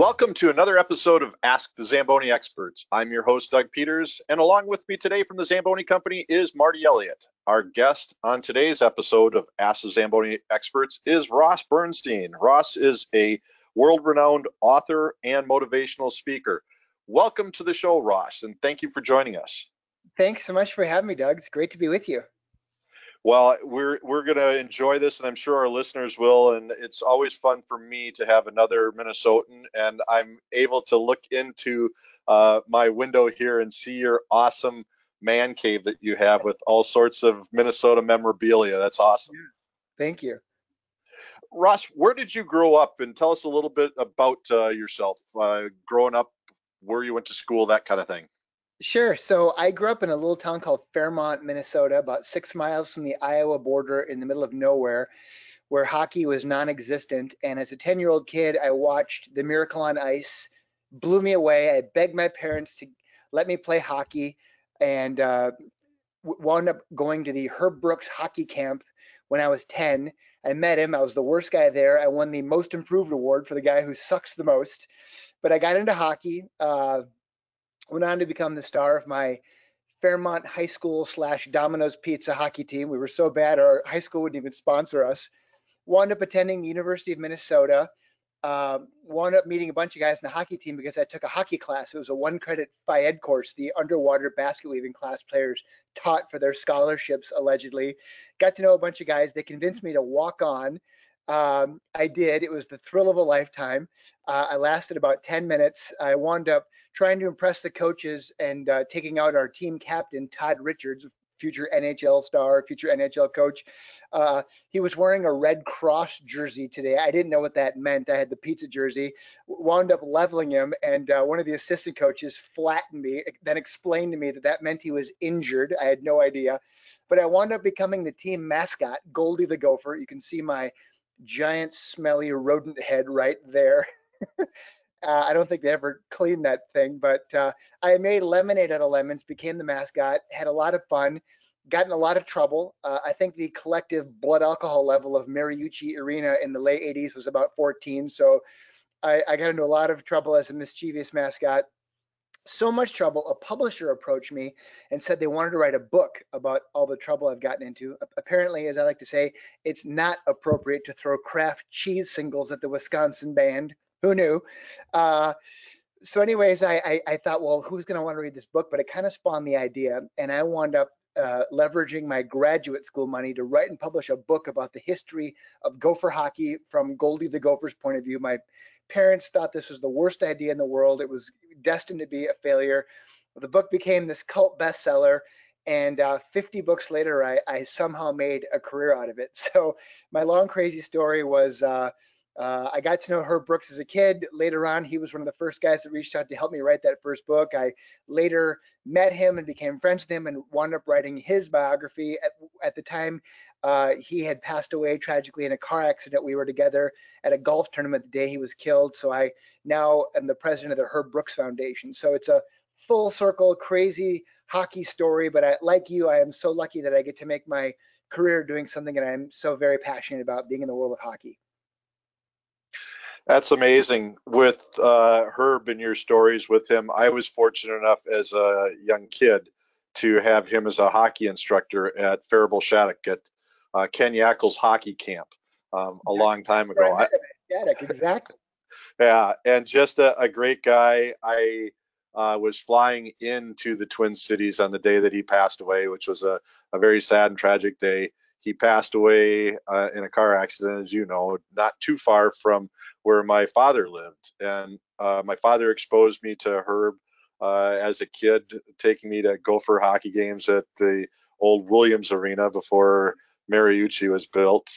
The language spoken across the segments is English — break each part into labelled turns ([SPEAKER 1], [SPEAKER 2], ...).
[SPEAKER 1] Welcome to another episode of Ask the Zamboni Experts. I'm your host, Doug Peters, and along with me today from the Zamboni Company is Marty Elliott. Our guest on today's episode of Ask the Zamboni Experts is Ross Bernstein. Ross is a world renowned author and motivational speaker. Welcome to the show, Ross, and thank you for joining us.
[SPEAKER 2] Thanks so much for having me, Doug. It's great to be with you.
[SPEAKER 1] Well, we're we're gonna enjoy this, and I'm sure our listeners will. And it's always fun for me to have another Minnesotan, and I'm able to look into uh, my window here and see your awesome man cave that you have with all sorts of Minnesota memorabilia. That's awesome.
[SPEAKER 2] Thank you.
[SPEAKER 1] Ross, where did you grow up? And tell us a little bit about uh, yourself. Uh, growing up, where you went to school, that kind of thing.
[SPEAKER 2] Sure. So I grew up in a little town called Fairmont, Minnesota, about six miles from the Iowa border in the middle of nowhere, where hockey was non existent. And as a 10 year old kid, I watched The Miracle on Ice, blew me away. I begged my parents to let me play hockey and uh, wound up going to the Herb Brooks hockey camp when I was 10. I met him. I was the worst guy there. I won the most improved award for the guy who sucks the most. But I got into hockey. Uh, went on to become the star of my Fairmont High School slash Domino's Pizza hockey team. We were so bad our high school wouldn't even sponsor us. Wound up attending the University of Minnesota. Uh, wound up meeting a bunch of guys in the hockey team because I took a hockey class. It was a one credit FIED course, the underwater basket weaving class players taught for their scholarships, allegedly. Got to know a bunch of guys. They convinced me to walk on. Um, I did. It was the thrill of a lifetime. Uh, I lasted about 10 minutes. I wound up trying to impress the coaches and uh, taking out our team captain, Todd Richards, future NHL star, future NHL coach. Uh, he was wearing a Red Cross jersey today. I didn't know what that meant. I had the pizza jersey. Wound up leveling him, and uh, one of the assistant coaches flattened me, then explained to me that that meant he was injured. I had no idea. But I wound up becoming the team mascot, Goldie the Gopher. You can see my giant smelly rodent head right there. uh, I don't think they ever cleaned that thing, but uh, I made lemonade out of lemons, became the mascot, had a lot of fun, got in a lot of trouble. Uh, I think the collective blood alcohol level of Mariucci Arena in the late 80s was about 14, so I, I got into a lot of trouble as a mischievous mascot so much trouble, a publisher approached me and said they wanted to write a book about all the trouble I've gotten into. Apparently, as I like to say, it's not appropriate to throw Kraft cheese singles at the Wisconsin band. Who knew? Uh, so, anyways, I, I, I, thought, well, who's going to want to read this book? But it kind of spawned the idea, and I wound up uh, leveraging my graduate school money to write and publish a book about the history of Gopher hockey from Goldie the Gopher's point of view. My parents thought this was the worst idea in the world. It was destined to be a failure. The book became this cult bestseller, and uh, 50 books later, I, I, somehow made a career out of it. So my long crazy story was uh, uh, I got to know Herb Brooks as a kid. Later on, he was one of the first guys that reached out to help me write that first book. I later met him and became friends with him and wound up writing his biography. At, at the time, uh, he had passed away tragically in a car accident. We were together at a golf tournament the day he was killed. So I now am the president of the Herb Brooks Foundation. So it's a full circle, crazy hockey story. But I, like you, I am so lucky that I get to make my career doing something that I'm so very passionate about, being in the world of hockey.
[SPEAKER 1] That's amazing. With uh, Herb and your stories with him, I was fortunate enough as a young kid to have him as a hockey instructor at Faribault Shattuck at uh, Ken Yackel's hockey camp um, a long time ago.
[SPEAKER 2] I, Shattuck, exactly.
[SPEAKER 1] Yeah, and just a, a great guy. I uh, was flying into the Twin Cities on the day that he passed away, which was a, a very sad and tragic day. He passed away uh, in a car accident, as you know, not too far from where my father lived. And uh, my father exposed me to Herb uh, as a kid, taking me to Gopher hockey games at the old Williams Arena before Mariucci was built.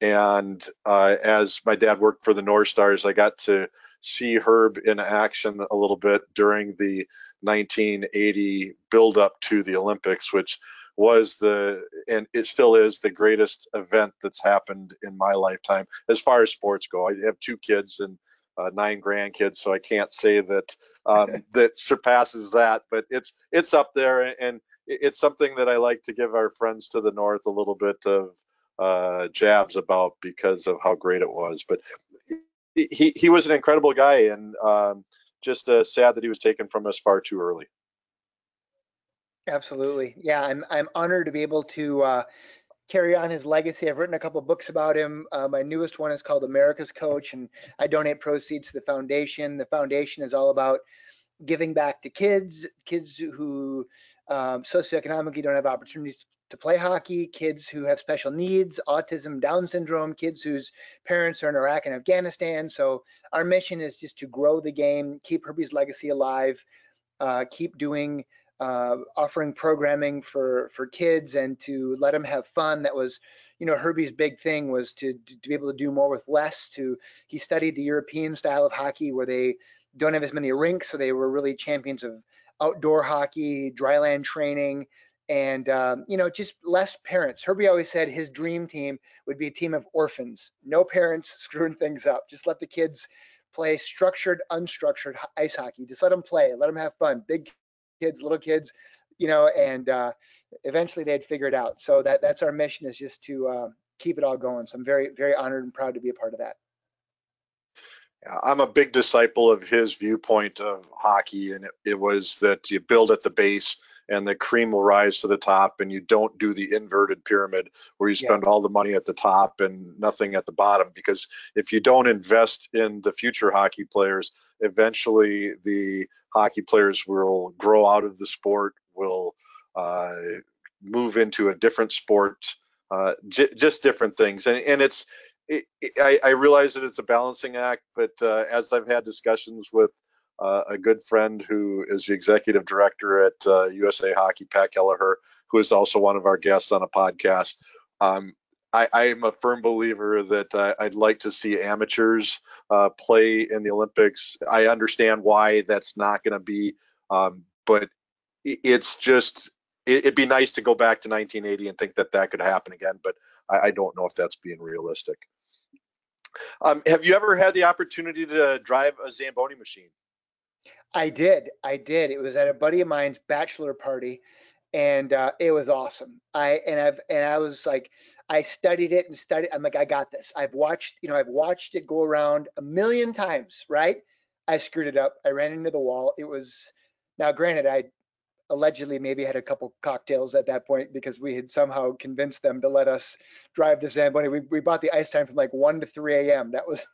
[SPEAKER 1] And uh, as my dad worked for the North Stars, I got to see Herb in action a little bit during the 1980 build up to the Olympics, which was the and it still is the greatest event that's happened in my lifetime as far as sports go. I have two kids and uh, nine grandkids, so I can't say that um, that surpasses that, but it's it's up there, and it's something that I like to give our friends to the north a little bit of uh, jabs about because of how great it was. But he he was an incredible guy, and um, just uh, sad that he was taken from us far too early.
[SPEAKER 2] Absolutely, yeah. I'm I'm honored to be able to uh, carry on his legacy. I've written a couple books about him. Uh, my newest one is called America's Coach, and I donate proceeds to the foundation. The foundation is all about giving back to kids, kids who um, socioeconomically don't have opportunities to play hockey, kids who have special needs, autism, Down syndrome, kids whose parents are in Iraq and Afghanistan. So our mission is just to grow the game, keep Herbie's legacy alive, uh, keep doing uh, offering programming for for kids and to let them have fun. That was, you know, Herbie's big thing was to to be able to do more with less. To he studied the European style of hockey where they don't have as many rinks, so they were really champions of outdoor hockey, dryland training, and um, you know just less parents. Herbie always said his dream team would be a team of orphans, no parents screwing things up. Just let the kids play structured, unstructured ice hockey. Just let them play, let them have fun. Big kids, little kids, you know, and uh, eventually they'd figure it out. So that that's our mission is just to uh, keep it all going. So I'm very very honored and proud to be a part of that.
[SPEAKER 1] I'm a big disciple of his viewpoint of hockey, and it, it was that you build at the base and the cream will rise to the top and you don't do the inverted pyramid where you spend yeah. all the money at the top and nothing at the bottom because if you don't invest in the future hockey players eventually the hockey players will grow out of the sport will uh, move into a different sport uh, j- just different things and, and it's it, it, I, I, realize that it's a balancing act but uh, as i've had discussions with uh, a good friend who is the executive director at uh, USA Hockey, Pat Kelleher, who is also one of our guests on a podcast. Um, I, am a firm believer that uh, I'd like to see amateurs uh, play in the Olympics. I understand why that's not going to be, um, but it's just it, would be nice to go back to 1980 and think that that could happen again. But I, I don't know if that's being realistic. Um, have you ever had the opportunity to drive a Zamboni machine?
[SPEAKER 2] I did. I did. It was at a buddy of mine's bachelor party, and uh, it was awesome. I and I've and I was like, I studied it and studied. I'm like, I got this. I've watched, you know, I've watched it go around a million times. Right? I screwed it up. I ran into the wall. It was now, granted, I allegedly maybe had a couple cocktails at that point because we had somehow convinced them to let us drive the Zamboni. We, we bought the ice time from like 1 to 3 a.m. That was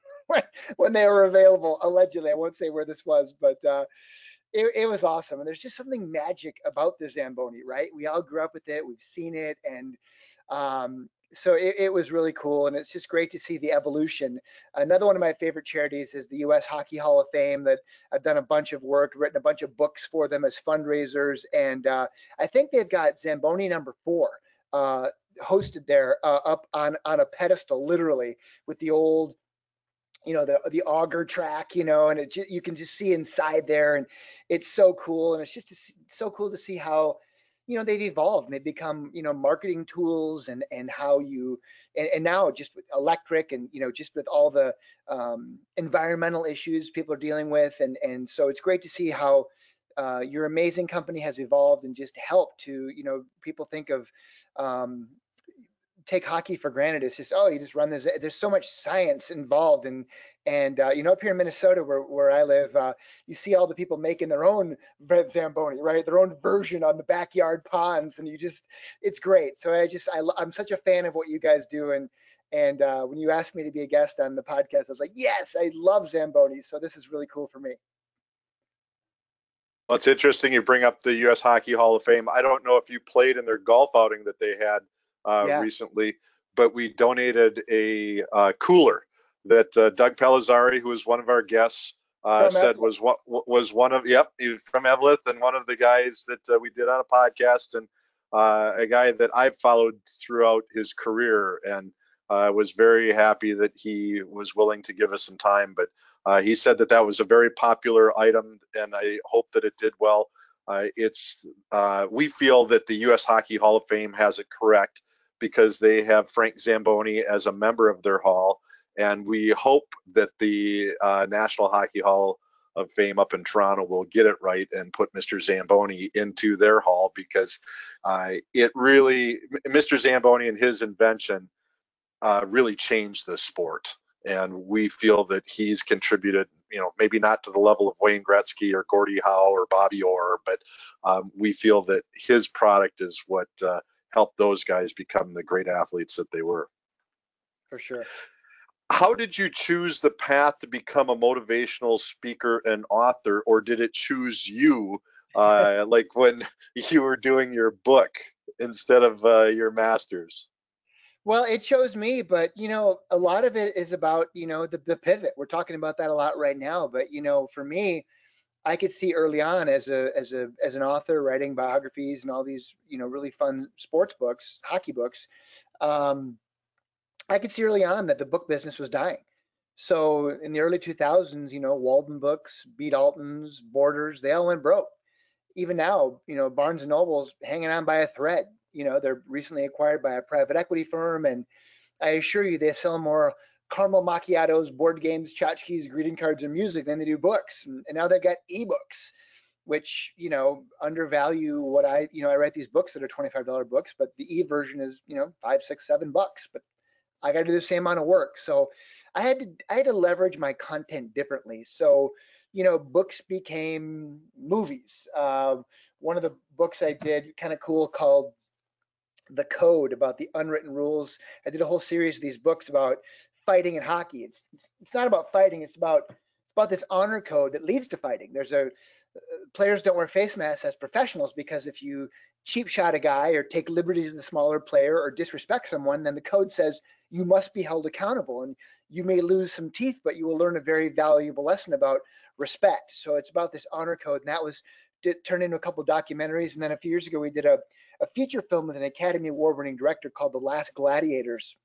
[SPEAKER 2] when, they were available. Allegedly, I won't say where this was, but uh, it, it, was awesome. And there's just something magic about the Zamboni, right? We all grew up with it, we've seen it, and um, so it, it, was really cool. And it's just great to see the evolution. Another one of my favorite charities is the U.S. Hockey Hall of Fame. That I've done a bunch of work, written a bunch of books for them as fundraisers, and uh, I think they've got Zamboni number four. Uh, hosted there uh, up on on a pedestal literally with the old you know the the auger track you know and it you can just see inside there and it's so cool and it's just so cool to see how you know they've evolved and they've become you know marketing tools and and how you and, and now just with electric and you know just with all the um, environmental issues people are dealing with and and so it's great to see how uh, your amazing company has evolved and just helped to you know people think of um, take hockey for granted. It's just oh, you just run this. There's so much science involved, and and uh, you know up here in Minnesota where where I live, uh, you see all the people making their own zamboni, right? Their own version on the backyard ponds, and you just it's great. So I just I, I'm such a fan of what you guys do, and and uh, when you asked me to be a guest on the podcast, I was like, yes, I love zamboni. So this is really cool for me.
[SPEAKER 1] Well, it's interesting you bring up the U.S. Hockey Hall of Fame. I don't know if you played in their golf outing that they had uh, yeah. recently, but we donated a uh, cooler that uh, Doug Palazzari, who was one of our guests, uh, said was one was one of yep he was from Eveleth and one of the guys that uh, we did on a podcast and uh, a guy that I've followed throughout his career and uh, was very happy that he was willing to give us some time. But uh, he said that that was a very popular item and I hope that it did well. Uh, it's we feel that the U.S. Hockey Hall of Fame has it correct because they have Frank Zamboni as a member of their hall. And we hope that the uh, National Hockey Hall of Fame up in Toronto will get it right and put Mr. Zamboni into their hall because uh, it really, Mr. Zamboni and his invention uh, really changed the sport. and we feel that he's contributed, you know, maybe not to the level of Wayne Gretzky or Gordie Howe or Bobby Orr, but um, we feel that his product is what helped those guys become the great athletes that they were.
[SPEAKER 2] For sure.
[SPEAKER 1] How did you choose the path to become a motivational speaker and author, or did it choose you, uh, like when you were doing your book instead of uh, your master's?
[SPEAKER 2] Well, it shows me, but you know, a lot of it is about you know the, the pivot. We're talking about that a lot right now, but you know, for me, I could see early on as a as a as an author writing biographies and all these you know really fun sports books, hockey books. Um, I could see early on that the book business was dying. So in the early 2000s, you know, Walden Books, B. Dalton's, Borders, they all went broke. Even now, you know, Barnes and Noble's hanging on by a thread you know, they're recently acquired by a private equity firm, and I assure you, they sell more caramel macchiatos, board games, tchotchkes, greeting cards, and music than they do books. And, and now they've got ebooks, which you know undervalue what I, you know, I write these books that are $25 books, but the e version is, you know, five, six, seven bucks. But I got to do the same amount of work. So I had to I had to leverage my content differently. So you know, books became movies. Uh, one of the books I did, kind of cool, called the code, about the unwritten rules. I did a whole series of these books about fighting in hockey. It's it's, it's not about fighting. It's about it's about this honor code that leads to fighting. There's a uh, players don't wear face masks as professionals because if you cheap shot a guy or take liberties with a smaller player or disrespect someone, then the code says you must be held accountable and you may lose some teeth, but you will learn a very valuable lesson about respect. So it's about this honor code, and that was turned into a couple documentaries. And then a few years ago, we did a a feature film with an Academy Award winning director called The Last Gladiators.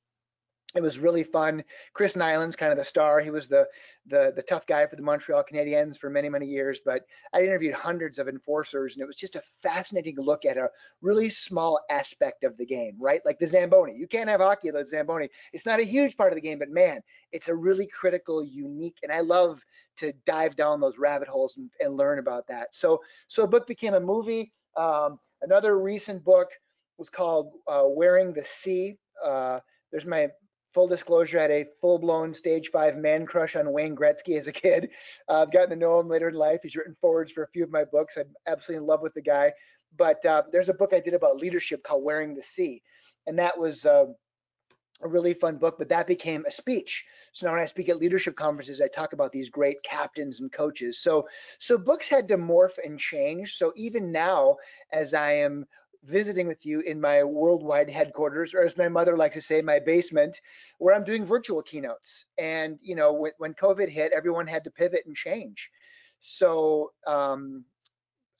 [SPEAKER 2] It was really fun. Chris Nilan's kind of the star. He was the, the the tough guy for the Montreal Canadiens for many many years. But I interviewed hundreds of enforcers, and it was just a fascinating look at a really small aspect of the game, right? Like the zamboni. You can't have hockey without zamboni. It's not a huge part of the game, but man, it's a really critical, unique, and I love to dive down those rabbit holes and, and learn about that. So so a book became a movie. Um, Another recent book was called uh, Wearing the C. Uh, there's my full disclosure. I had a full-blown stage five man crush on Wayne Gretzky as a kid. Uh, I've gotten to know him later in life. He's written forwards for a few of my books. I'm absolutely in love with the guy. But uh, there's a book I did about leadership called Wearing the C. and that was uh, a really fun book, but that became a speech. So now when I speak at leadership conferences, I talk about these great captains and coaches. So so books had to morph and change. So even now, as I am visiting with you in my worldwide headquarters, or as my mother likes to say, my basement, where I'm doing virtual keynotes. And you know, when, when COVID hit, everyone had to pivot and change. So um,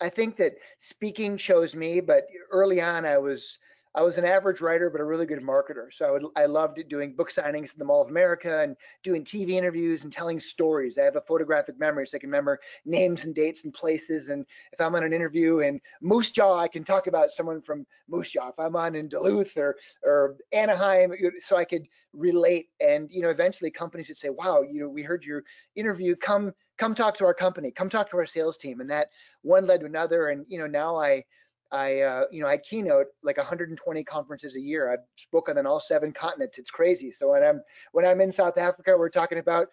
[SPEAKER 2] I think that speaking chose me, but early on I was I was an average writer, but a really good marketer. So I, would, I loved doing book signings in the Mall of America and doing TV interviews and telling stories. I have a photographic memory, so I can remember names and dates and places. And if I'm on an interview in Moose Jaw, I can talk about someone from Moose Jaw. If I'm on in Duluth or or Anaheim, so I could relate. And you know, eventually companies would say, "Wow, you know, we heard your interview. Come come talk to our company. Come talk to our sales team." And that one led to another. And you know, now I I, uh, you know, I keynote like 120 conferences a year. I've spoken on all seven continents. It's crazy. So when I'm when I'm in South Africa, we're talking about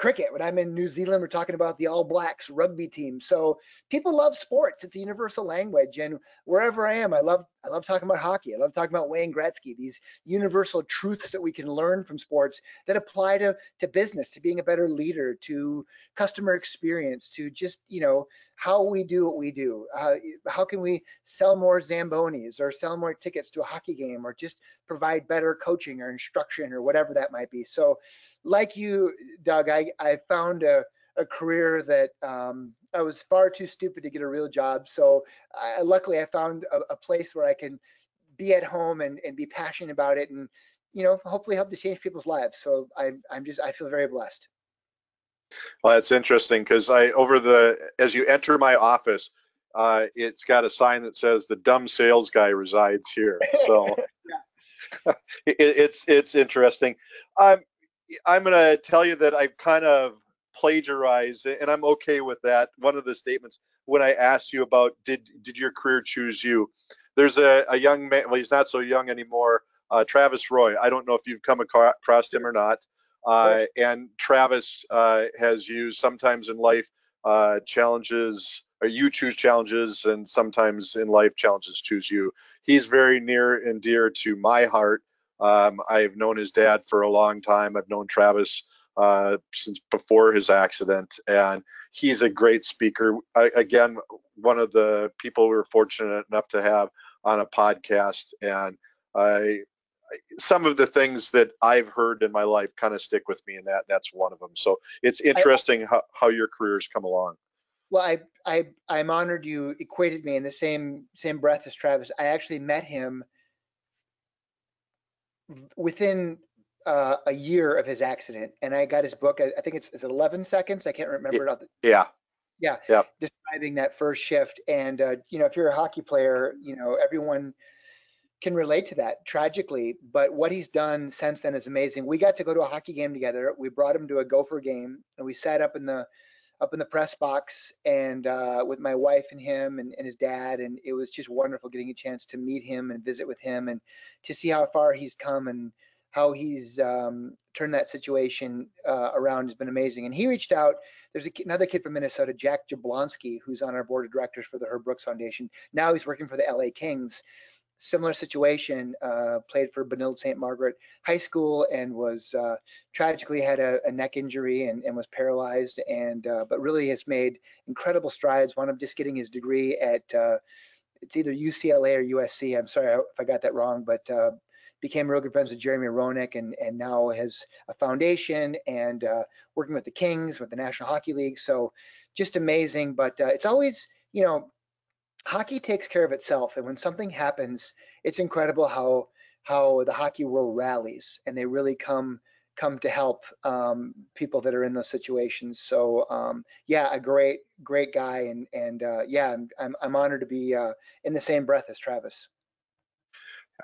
[SPEAKER 2] cricket. When I'm in New Zealand, we're talking about the All Blacks rugby team. So people love sports. It's a universal language. And wherever I am, I love I love talking about hockey. I love talking about Wayne Gretzky, these universal truths that we can learn from sports that apply to, to business, to being a better leader, to customer experience, to just, you know, how we do what we do. Uh, how can we sell more Zambonis or sell more tickets to a hockey game or just provide better coaching or instruction or whatever that might be. So like you, Doug, I, I found a, a career that um, I was far too stupid to get a real job. So I, luckily, I found a, a, place where I can be at home and, and be passionate about it, and you know, hopefully help to change people's lives. So I, I'm just I feel very blessed.
[SPEAKER 1] Well, that's interesting because I over the as you enter my office, uh, it's got a sign that says the dumb sales guy resides here. So it, it's it's interesting. Um, I'm going to tell you that I've kind of plagiarized, and I'm okay with that. One of the statements when I asked you about did did your career choose you? There's a, a young man. Well, he's not so young anymore. Uh, Travis Roy. I don't know if you've come across him or not. Uh, and Travis uh, has used sometimes in life uh, challenges, or you choose challenges, and sometimes in life challenges choose you. He's very near and dear to my heart. Um, I've known his dad for a long time. I've known Travis uh, since before his accident, and he's a great speaker. I, again, one of the people we were fortunate enough to have on a podcast, and I some of the things that I've heard in my life kind of stick with me, and that that's one of them. So it's interesting I, how, how your careers come along.
[SPEAKER 2] Well, I I I'm honored you equated me in the same same breath as Travis. I actually met him within uh, a year of his accident, and I got his book. I, I think it's, it's 11 seconds. I can't remember
[SPEAKER 1] yeah,
[SPEAKER 2] it.
[SPEAKER 1] Yeah.
[SPEAKER 2] Yeah. Yeah. Describing that first shift, and uh, you know, if you're a hockey player, you know, everyone can relate to that tragically. But what he's done since then is amazing. We got to go to a hockey game together. We brought him to a Gopher game, and we sat up in the up in the press box and uh, with my wife and him and, and, his dad and it was just wonderful getting a chance to meet him and visit with him and to see how far he's come and how he's um, turned that situation uh, around has been amazing. And he reached out. There's a, another kid from Minnesota, Jack Jablonski, who's on our board of directors for the Herb Brooks Foundation. Now he's working for the LA Kings. Similar situation, uh, played for Benilde St. Margaret High School and was uh, tragically had a, a, neck injury and, and was paralyzed, and uh, but really has made incredible strides. One of just getting his degree at uh, it's either UCLA or USC. I'm sorry if I got that wrong, but uh, became real good friends with Jeremy Roenick and, and now has a foundation and uh, working with the Kings, with the National Hockey League. So just amazing. But uh, it's always, you know, hockey takes care of itself. And when something happens, it's incredible how how the hockey world rallies and they really come come to help um, people that are in those situations. So um, yeah, a great great guy and and uh, yeah, I'm, I'm, honored to be uh, in the same breath as Travis.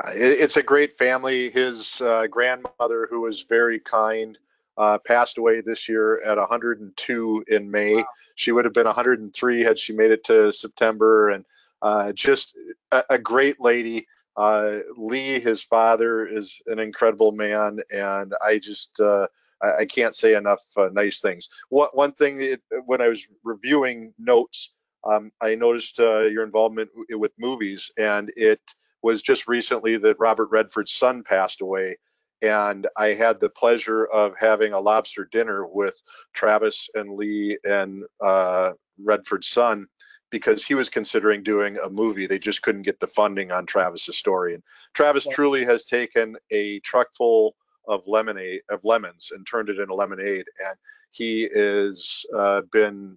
[SPEAKER 1] Uh, it's a great family. His uh, grandmother, who was very kind, uh, passed away this year at 102 in May. Wow. She would have been 103 had she made it to September, and uh, just a, a, great lady. Uh, Lee, his father, is an incredible man, and I just uh, I, I, can't say enough nice things. One, one thing that, when I was reviewing notes, um, I noticed your involvement with movies, and it was just recently that Robert Redford's son passed away. And I had the pleasure of having a lobster dinner with Travis and Lee and uh, Redford's son because he was considering doing a movie. They just couldn't get the funding on Travis's story. And Travis yeah. truly has taken a truck full of lemonade of lemons and turned it into lemonade. And he has uh, been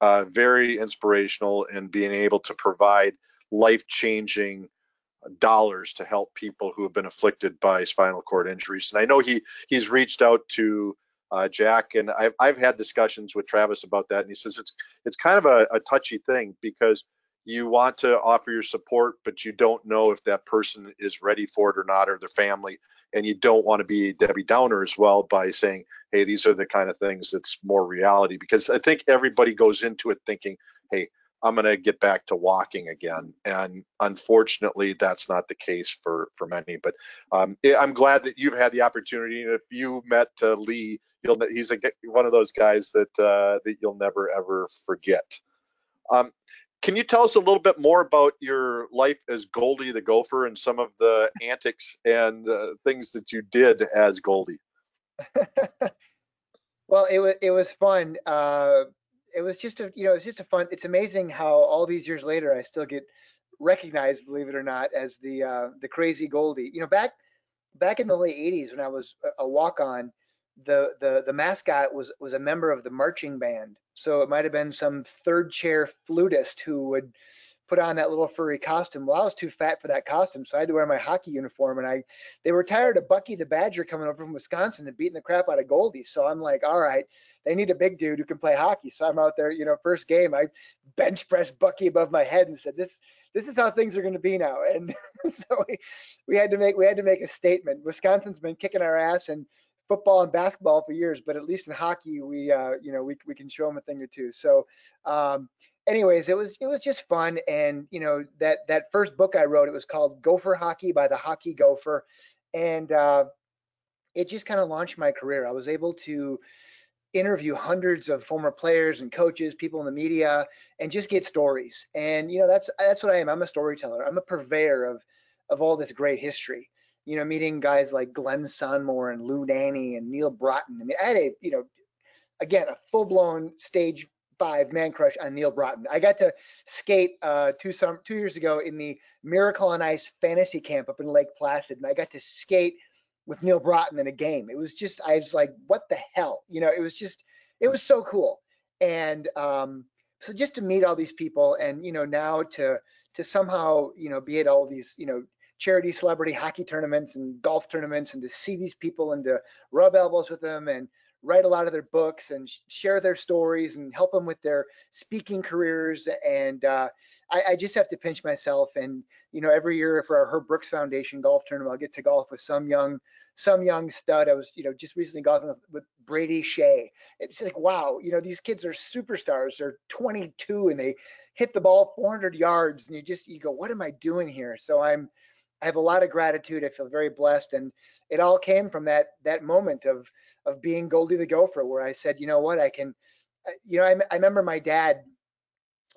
[SPEAKER 1] uh, very inspirational in being able to provide life-changing dollars to help people who have been afflicted by spinal cord injuries. And I know he he's reached out to uh, Jack, and I've I've had discussions with Travis about that, and he says it's it's kind of a, a touchy thing because you want to offer your support, but you don't know if that person is ready for it or not, or their family, and you don't want to be Debbie Downer as well by saying, hey, these are the kind of things that's more reality, because I think everybody goes into it thinking, hey, I'm going to get back to walking again. And unfortunately, that's not the case for for many. But um, I'm glad that you've had the opportunity. And if you met uh, Lee, you'll he's a, one of those guys that uh, that you'll never ever forget. Um, can you tell us a little bit more about your life as Goldie the Gopher and some of the antics and uh, things that you did as Goldie?
[SPEAKER 2] well, it was it was fun. It was just a you know it's just a fun it's amazing how all these years later i still get recognized believe it or not as the uh, the crazy goldie. You know back back in the late 80s when i was a walk on the the the mascot was was a member of the marching band. So it might have been some third chair flutist who would put on that little furry costume. Well, I was too fat for that costume, so I had to wear my hockey uniform. And I, they were tired of Bucky the Badger coming over from Wisconsin and beating the crap out of Goldie. So I'm like, all right, they need a big dude who can play hockey. So I'm out there, you know, first game, I bench pressed Bucky above my head and said, this, this is how things are going to be now. And so we, we had to make, we had to make a statement. Wisconsin's been kicking our ass and football and basketball for years, but at least in hockey, we, uh, you know, we, we can show them a thing or two. So, um, anyways, it was it was just fun, and you know that that first book I wrote, it was called Gopher Hockey by the Hockey Gopher, and uh, it just kind of launched my career. I was able to interview hundreds of former players and coaches, people in the media, and just get stories. And you know, that's that's what I am. I'm a storyteller. I'm a purveyor of of all this great history. You know, meeting guys like Glenn Sonmor and Lou Nanne and Neil Broten. I mean, I had a you know, again a full blown stage five man crush on Neil Broten. I got to skate uh, two some two years ago in the Miracle on Ice fantasy camp up in Lake Placid, and I got to skate with Neil Broten in a game. It was just, I was like, what the hell? You know, it was just, it was so cool. And um, so just to meet all these people and, you know, now to, to somehow, you know, be at all these, you know, charity celebrity hockey tournaments and golf tournaments and to see these people and to rub elbows with them and write a lot of their books and share their stories and help them with their speaking careers. And uh, I, I, just have to pinch myself. And you know, every year for our Herb Brooks Foundation golf tournament, I'll get to golf with some young, some young stud. I was, you know, just recently golfing with, with Brady Skjei. It's like, wow, you know, these kids are superstars. They're 22 and they hit the ball 400 yards, and you just you go, what am I doing here? So I'm I have a lot of gratitude. I feel very blessed, and it all came from that that moment of of being Goldie the Gopher, where I said, you know what, I can, you know, I, I remember my dad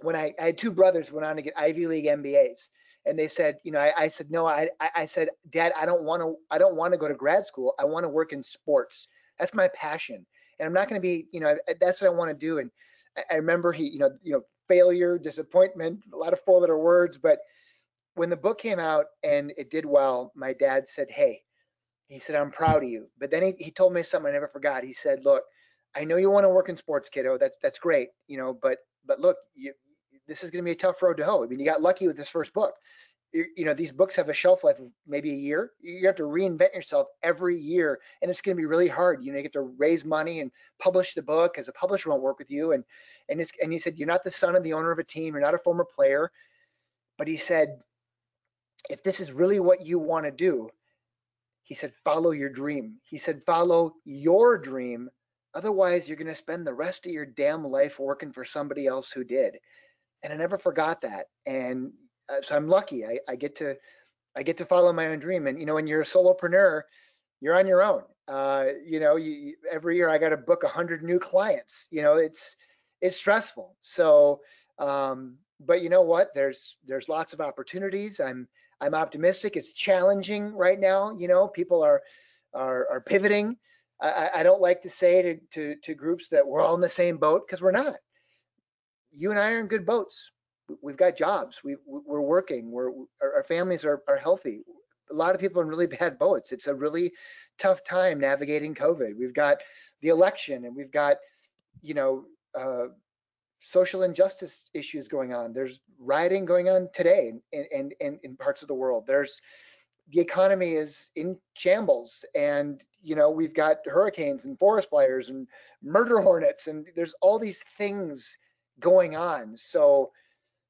[SPEAKER 2] when I, I had two brothers went on to get Ivy League MBAs, and they said, you know, I, I said no, I I said, Dad, I don't want to I don't want to go to grad school. I want to work in sports. That's my passion, and I'm not going to be, you know, that's what I want to do. And I, I remember he, you know, you know, failure, disappointment, a lot of four-letter words, but when the book came out and it did well, my dad said, Hey, he said, I'm proud of you. But then he, he told me something I never forgot. He said, Look, I know you want to work in sports, kiddo. That's that's great, you know, but but look, you, this is going to be a tough road to hoe. I mean, you got lucky with this first book. You, you know, these books have a shelf life of maybe a year. You have to reinvent yourself every year, and it's going to be really hard. You know, you get to raise money and publish the book, because a publisher won't work with you. And and it's and he said, you're not the son of the owner of a team. You're not a former player. But he said, if this is really what you want to do, he said, follow your dream. He said, follow your dream. Otherwise, you're going to spend the rest of your damn life working for somebody else who did. And I never forgot that. And uh, so I'm lucky. I, I get to I get to follow my own dream. And you know, when you're a solopreneur, you're on your own. Uh, you know, you, every year I got to book a hundred new clients. You know, it's it's stressful. So, um, but you know what? There's there's lots of opportunities. I'm I'm optimistic. It's challenging right now. You know, people are are, are pivoting. I, I, don't like to say to, to, to groups that we're all in the same boat because we're not. You and I are in good boats. We've got jobs. We we're working. We're our, families are are healthy. A lot of people in really bad boats. It's a really tough time navigating COVID. We've got the election and we've got you know uh, social injustice issues going on. There's rioting going on today in, in, in, in parts of the world. There's the economy is in shambles and you know we've got hurricanes and forest fires and murder hornets and there's all these things going on. So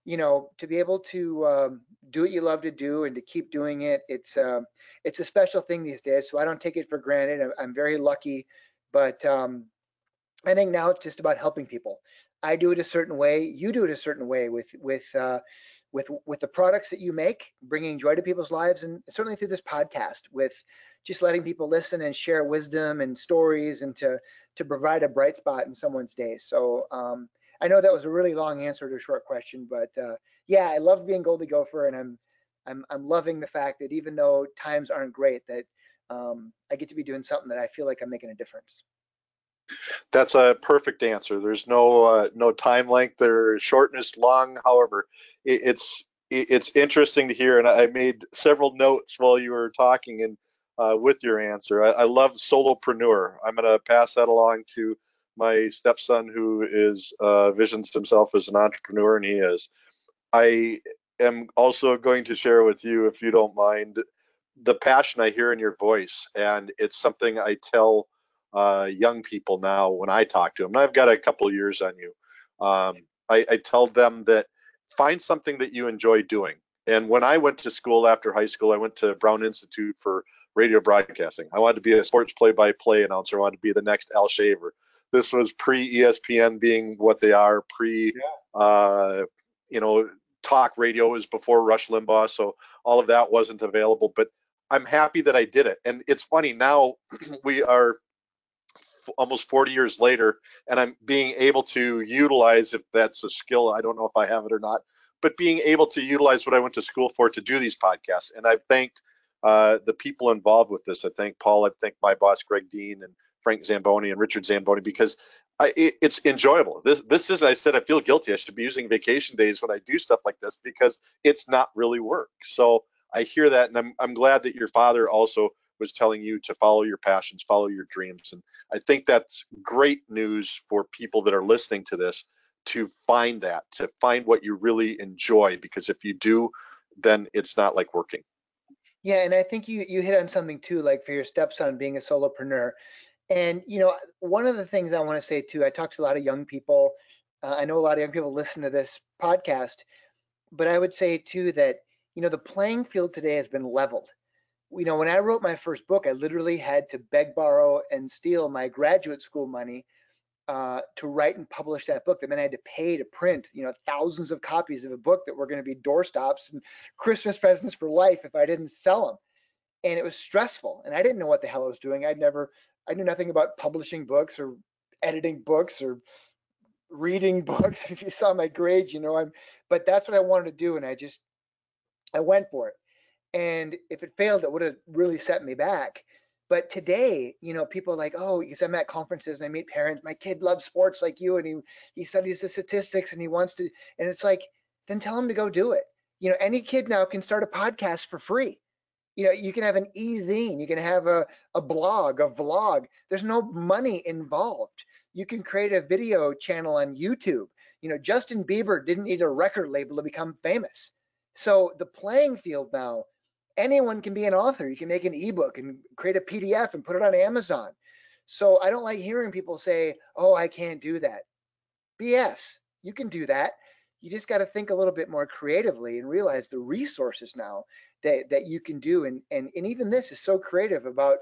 [SPEAKER 2] you know to be able to um, do what you love to do and to keep doing it it's uh, it's a special thing these days. So i don't take it for granted. I'm, I'm very lucky. But um, i think now it's just about helping people I do it a certain way, you do it a certain way with with uh, with with the products that you make, bringing joy to people's lives, and certainly through this podcast with just letting people listen and share wisdom and stories, and to to provide a bright spot in someone's day. So um, I know that was a really long answer to a short question, but uh, yeah, I love being Goldie Gopher, and I'm I'm I'm loving the fact that even though times aren't great, that um, I get to be doing something that I feel like I'm making a difference.
[SPEAKER 1] That's a perfect answer. There's no uh, no time length or shortness, long. However, it, it's it, it's interesting to hear, and I made several notes while you were talking and uh, with your answer. I, I love solopreneur. I'm going to pass that along to my stepson, who is uh, visions himself as an entrepreneur, and he is. I am also going to share with you, if you don't mind, the passion I hear in your voice, and it's something I tell uh, young people now when I talk to them. And I've got a couple years on you. Um, I, I tell them that find something that you enjoy doing. And when I went to school after high school, I went to Brown Institute for radio broadcasting. I wanted to be a sports play-by-play announcer. I wanted to be the next Al Shaver. This was pre-ESPN being what they are, pre, yeah. uh, you know, talk radio was before Rush Limbaugh, so all of that wasn't available. But I'm happy that I did it. And it's funny now we are almost 40 years later, and I'm being able to utilize if that's a skill. I don't know if I have it or not, but being able to utilize what I went to school for to do these podcasts. And I've thanked uh, the people involved with this. I thank Paul. I thank my boss Greg Dean and Frank Zamboni and Richard Zamboni because I, it, it's enjoyable. This this is I said I feel guilty. I should be using vacation days when I do stuff like this because it's not really work. So I hear that, and I'm I'm glad that your father also was telling you to follow your passions, follow your dreams, and I think that's great news for people that are listening to this to find that, to find what you really enjoy, because if you do, then it's not like working.
[SPEAKER 2] Yeah, and I think you you hit on something too, like for your stepson being a solopreneur. And you know, one of the things I want to say too, I talk to a lot of young people. Uh, I know a lot of young people listen to this podcast, but I would say too that you know the playing field today has been leveled. You know, when I wrote my first book, I literally had to beg, borrow, and steal my graduate school money uh, to write and publish that book. That meant I had to pay to print, you know, thousands of copies of a book that were going to be doorstops and Christmas presents for life if I didn't sell them. And it was stressful, and I didn't know what the hell I was doing. I'd never I knew nothing about publishing books or editing books or reading books. If you saw my grades, you know, I'm, but that's what I wanted to do. And I just, I went for it. And if it failed, it would have really set me back. But today, you know, people are like, oh, because I'm at conferences and I meet parents, my kid loves sports like you and he, he studies the statistics and he wants to, and it's like, then tell him to go do it. You know, any kid now can start a podcast for free. You know you can have an e-zine you can have a, a blog a vlog. There's no money involved. You can create a video channel on youtube. You know justin bieber didn't need a record label to become famous. So the playing field now anyone can be an author. You can make an ebook and create a pdf and put it on amazon. So i don't like hearing people say oh i can't do that. Bs you can do that. You just got to think a little bit more creatively and realize the resources now that that you can do. And and and even this is so creative about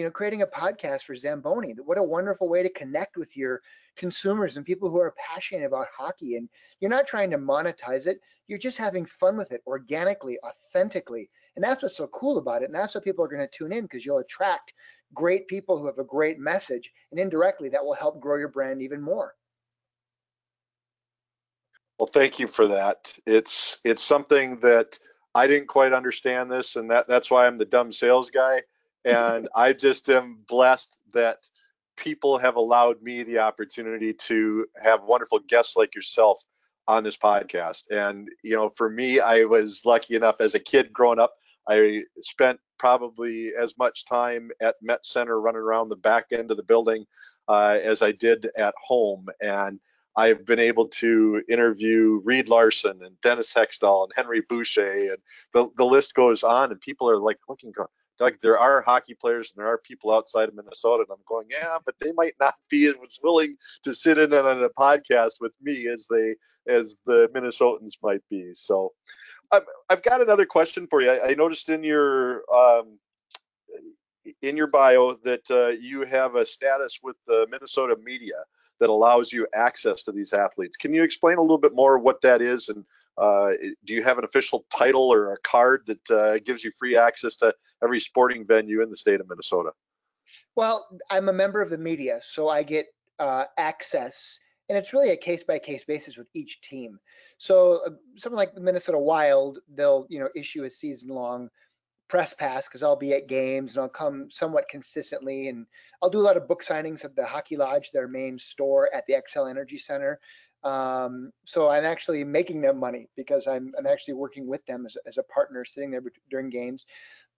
[SPEAKER 2] you know creating a podcast for Zamboni. What a wonderful way to connect with your consumers and people who are passionate about hockey. And you're not trying to monetize it. You're just having fun with it organically authentically. And that's what's so cool about it. And that's what people are going to tune in because you'll attract great people who have a great message and indirectly that will help grow your brand even more.
[SPEAKER 1] Well thank you for that. It's it's something that I didn't quite understand this, and that that's why I'm the dumb sales guy. And I just am blessed that people have allowed me the opportunity to have wonderful guests like yourself on this podcast. And you know, for me, I was lucky enough as a kid growing up. I spent probably as much time at Met Center running around the back end of the building uh, as I did at home. And I've been able to interview Reed Larson and Dennis Hextall and Henry Boucher, and the, the list goes on. And people are like looking, going, Doug, there are hockey players and there are people outside of Minnesota. And I'm going, yeah, but they might not be as willing to sit in on a podcast with me as they as the Minnesotans might be. So I've, I've got another question for you. I, I noticed in your um, in your bio that uh, you have a status with the Minnesota media that allows you access to these athletes. Can you explain a little bit more what that is and uh, do you have an official title or a card that uh, gives you free access to every sporting venue in the state of Minnesota?
[SPEAKER 2] Well, I'm a member of the media, so I get uh, access, and it's really a case-by-case basis with each team. So, uh, something like the Minnesota Wild, they'll you know issue a season-long press pass because I'll be at games and I'll come somewhat consistently. And I'll do a lot of book signings at the Hockey Lodge, their main store at the Xcel Energy Center. Um, so I'm actually making them money because I'm, I'm actually working with them as, as a partner sitting there during games.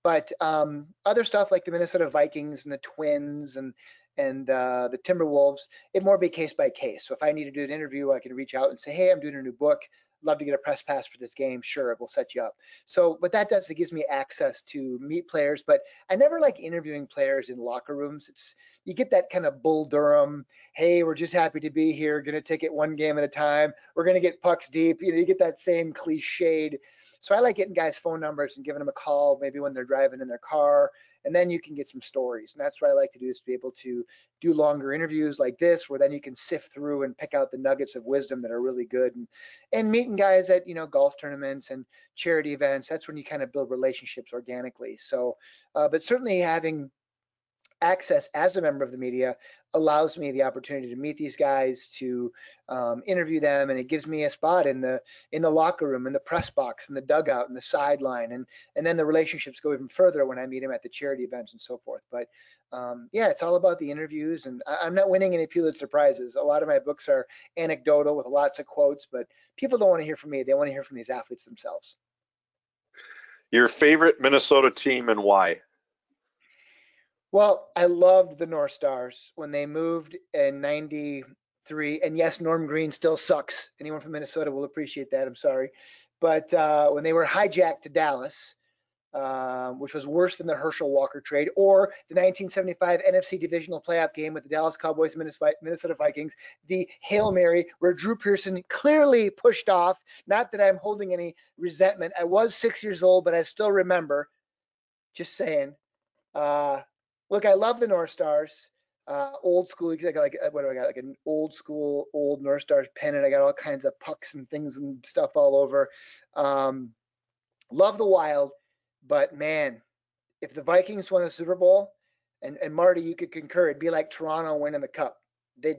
[SPEAKER 2] But um, other stuff like the Minnesota Vikings and the Twins and and uh, the Timberwolves, it more be case by case. So if I need to do an interview, I can reach out and say, hey, I'm doing a new book love to get a press pass for this game. Sure, it will set you up. So what that does, it gives me access to meet players, but I never like interviewing players in locker rooms. It's you get that kind of Bull Durham, hey, we're just happy to be here, gonna take it one game at a time. We're gonna get pucks deep. You know, you get that same cliched So I like getting guys' phone numbers and giving them a call, maybe when they're driving in their car, and then you can get some stories. And that's what I like to do is to be able to do longer interviews like this, where then you can sift through and pick out the nuggets of wisdom that are really good. And and meeting guys at you know golf tournaments and charity events. That's when you kind of build relationships organically. So, uh, but certainly having access as a member of the media allows me the opportunity to meet these guys to um, interview them and it gives me a spot in the in the locker room in the press box in the dugout in the sideline and and then the relationships go even further when i meet them at the charity events and so forth. But um, yeah it's all about the interviews and I, i'm not winning any pulitzer prizes a lot of my books are anecdotal with lots of quotes but people don't want to hear from me. They want to hear from these athletes themselves.
[SPEAKER 1] Your favorite minnesota team and why
[SPEAKER 2] well, I loved the North Stars when they moved in 93. And yes, Norm Green still sucks. Anyone from Minnesota will appreciate that. I'm sorry. But uh, when they were hijacked to Dallas, uh, which was worse than the Herschel Walker trade, or the 1975 NFC divisional playoff game with the Dallas Cowboys and Minnesota Vikings, the Hail Mary, where Drew Pearson clearly pushed off. Not that I'm holding any resentment. I was six years old, but I still remember. Just saying. Uh, look, I love the North Stars. Uh, old school, I got like what do I got? Like an old school, old North Stars pennant. I got all kinds of pucks and things and stuff all over. Um, love the Wild, but man, if the Vikings won a Super Bowl, and and Marty, you could concur, it'd be like Toronto winning the Cup. They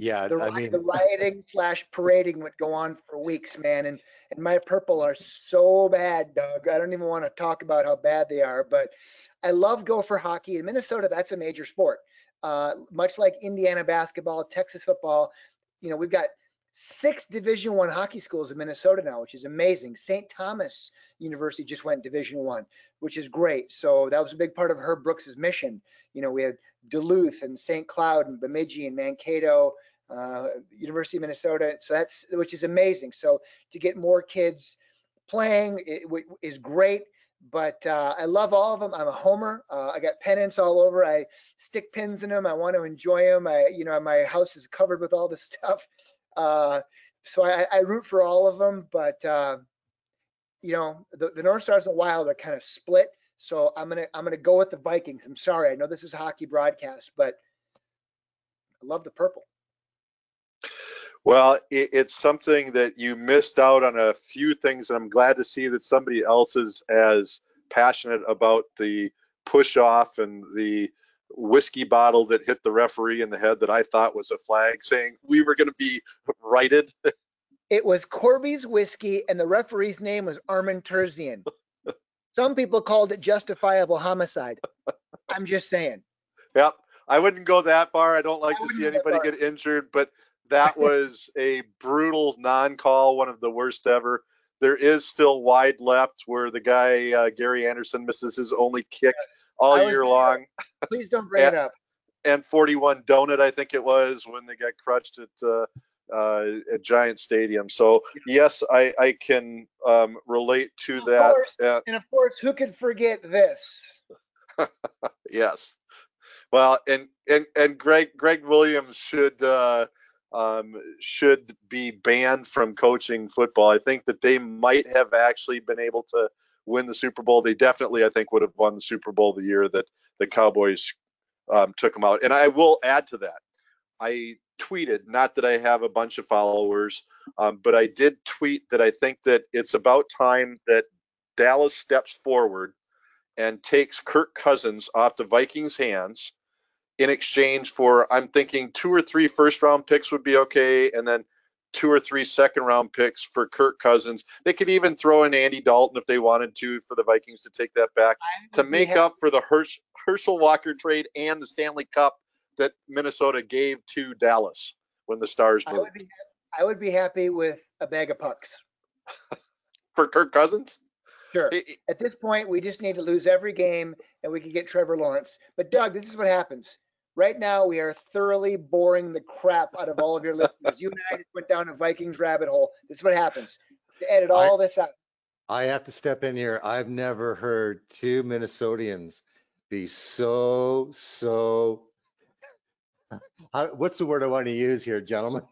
[SPEAKER 3] yeah,
[SPEAKER 2] the,
[SPEAKER 3] I mean,
[SPEAKER 2] the rioting slash parading would go on for weeks, man. And and my purple are so bad, Doug. I don't even want to talk about how bad they are. But I love Gopher hockey in Minnesota. That's a major sport. Uh, much like Indiana basketball, Texas football. You know, we've got six Division One hockey schools in Minnesota now, which is amazing. St. Thomas University just went Division One, which is great. So that was a big part of Herb Brooks's mission. You know, we had Duluth and St. Cloud and Bemidji and Mankato, uh, University of Minnesota. So that's which is amazing. So to get more kids playing is great. But uh, I love all of them. I'm a homer. Uh, I got pennants all over. I stick pins in them. I want to enjoy them. I, you know, my house is covered with all this stuff. Uh, so I, I, root for all of them. But uh, you know, the, the North Stars and Wild are kind of split. So I'm gonna I'm gonna go with the Vikings. I'm sorry. I know this is a hockey broadcast, but I love the purple.
[SPEAKER 1] Well, it, it's something that you missed out on a few things, and I'm glad to see that somebody else is as passionate about the push off and the whiskey bottle that hit the referee in the head that I thought was a flag saying we were going to be righted.
[SPEAKER 2] It was Corby's whiskey, and the referee's name was Armen Terzian. Some people called it justifiable homicide. I'm just saying.
[SPEAKER 1] Yep. I wouldn't go that far. I don't like I to see anybody get injured, but that was a brutal non-call, one of the worst ever. There is still wide left where the guy uh, Gary Anderson misses his only kick all year long.
[SPEAKER 2] Please don't bring and, it up.
[SPEAKER 1] And 41 donut, I think it was when they got crushed at uh, uh, at Giant Stadium. So yes, I, I can um, relate to
[SPEAKER 2] of
[SPEAKER 1] that.
[SPEAKER 2] Course, uh, and of course, who could forget this?
[SPEAKER 1] yes. Well, and and and Gregg Gregg Williams should uh, um, should be banned from coaching football. I think that they might have actually been able to win the Super Bowl. They definitely, I think, would have won the Super Bowl the year that the Cowboys um, took them out. And I will add to that. I tweeted, not that I have a bunch of followers, um, but I did tweet that I think that it's about time that Dallas steps forward and takes Kirk Cousins off the Vikings' hands in exchange for I'm thinking two or three first round picks would be okay, and then two or three second round picks for Kirk Cousins. They could even throw in Andy Dalton if they wanted to for the Vikings to take that back to make have- up for the Hersh- Herschel Walker trade and the Stanley Cup that Minnesota gave to Dallas when the Stars moved. I
[SPEAKER 2] would be, I would be happy with a bag of pucks.
[SPEAKER 1] for Kirk Cousins?
[SPEAKER 2] Sure. It, At this point, we just need to lose every game and we can get Trevor Lawrence. But Doug, this is what happens. Right now, we are thoroughly boring the crap out of all of your listeners. You and I just went down a Vikings rabbit hole. This is what happens. To edit all I, this out.
[SPEAKER 3] I have to step in here. I've never heard two Minnesotians be so, so. what's the word I want to use here, gentlemen?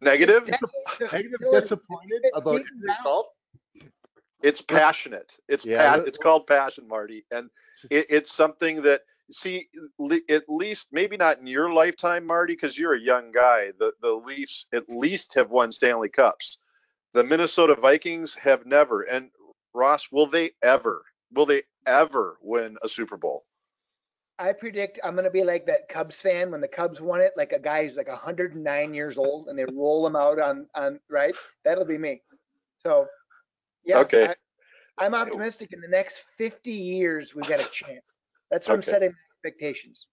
[SPEAKER 1] Negative?
[SPEAKER 3] Negative disappointed about
[SPEAKER 2] it-
[SPEAKER 3] your result?
[SPEAKER 1] It's passionate. It's
[SPEAKER 3] Yeah,
[SPEAKER 1] pa- it's called passion, Marty, and it, it's something that see le- at least maybe not in your lifetime, Marty, because you're a young guy. The the Leafs at least have won Stanley Cups. The Minnesota Vikings have never. And Ross, will they ever? Will they ever win a Super Bowl?
[SPEAKER 2] I predict I'm going to be like that Cubs fan when the Cubs won it, like a guy who's like 109 years old and they roll him out on, on right. That'll be me. So, yeah.
[SPEAKER 1] Okay.
[SPEAKER 2] I, I'm optimistic in the next 50 years, we've got a chance. That's what I'm
[SPEAKER 1] Okay.
[SPEAKER 2] setting expectations.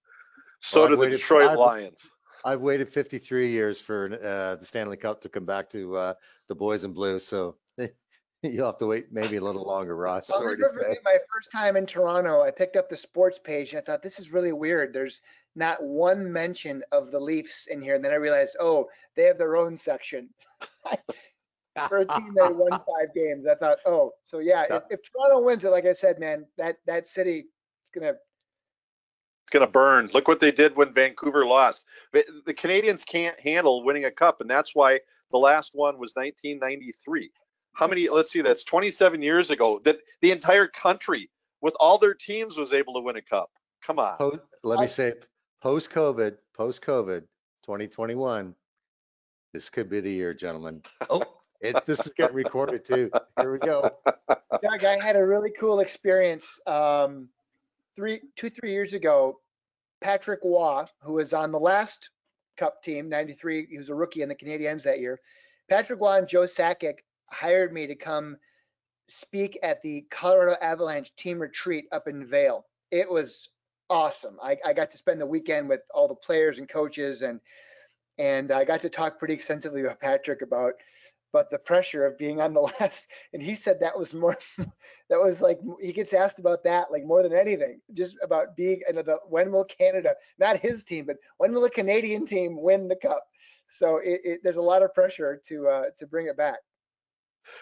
[SPEAKER 1] So
[SPEAKER 3] Well,
[SPEAKER 1] do
[SPEAKER 3] I've
[SPEAKER 1] the
[SPEAKER 3] waited-
[SPEAKER 1] Detroit
[SPEAKER 3] I've-
[SPEAKER 1] Lions.
[SPEAKER 3] I've waited 53 years for uh, the Stanley Cup to come back to uh, the boys in blue, so you'll have to wait maybe a little longer, Ross.
[SPEAKER 2] I'll
[SPEAKER 3] Sorry to
[SPEAKER 2] never
[SPEAKER 3] say.
[SPEAKER 2] forget my first time in Toronto. I picked up the sports page and I thought this is really weird. There's not one mention of the Leafs in here. And then I realized, oh, they have their own section. For a team that won five games, I thought, oh, so yeah, if, if Toronto wins it, like I said, man, that that city is gonna.
[SPEAKER 1] It's going to burn. Look what they did when Vancouver lost. The the Canadians can't handle winning a cup, and that's why the last one was 1993. How many? Let's see, that's 27 years ago. That the entire country, with all their teams, was able to win a cup. Come on.
[SPEAKER 3] Po- Let
[SPEAKER 2] I-
[SPEAKER 3] me say, post-COVID, post-COVID, 2021, this could be the year, gentlemen. Oh, it, this is getting recorded too. Here we go.
[SPEAKER 2] Doug, I had a really cool experience. Um, three, two, three years ago, Patrick Waugh, who was on the last Cup team, '93, he was a rookie in the Canadiens that year. Patrick Waugh and Joe Sakic hired me to come speak at the Colorado Avalanche team retreat up in Vail. It was awesome. I, I got to spend the weekend with all the players and coaches, and and I got to talk pretty extensively with Patrick about but the pressure of being on the last and he said that was more that was like he gets asked about that like more than anything just about being and the when will canada not his team but when will the canadian team win the cup? So it, it, there's a lot of pressure to uh, to bring it back.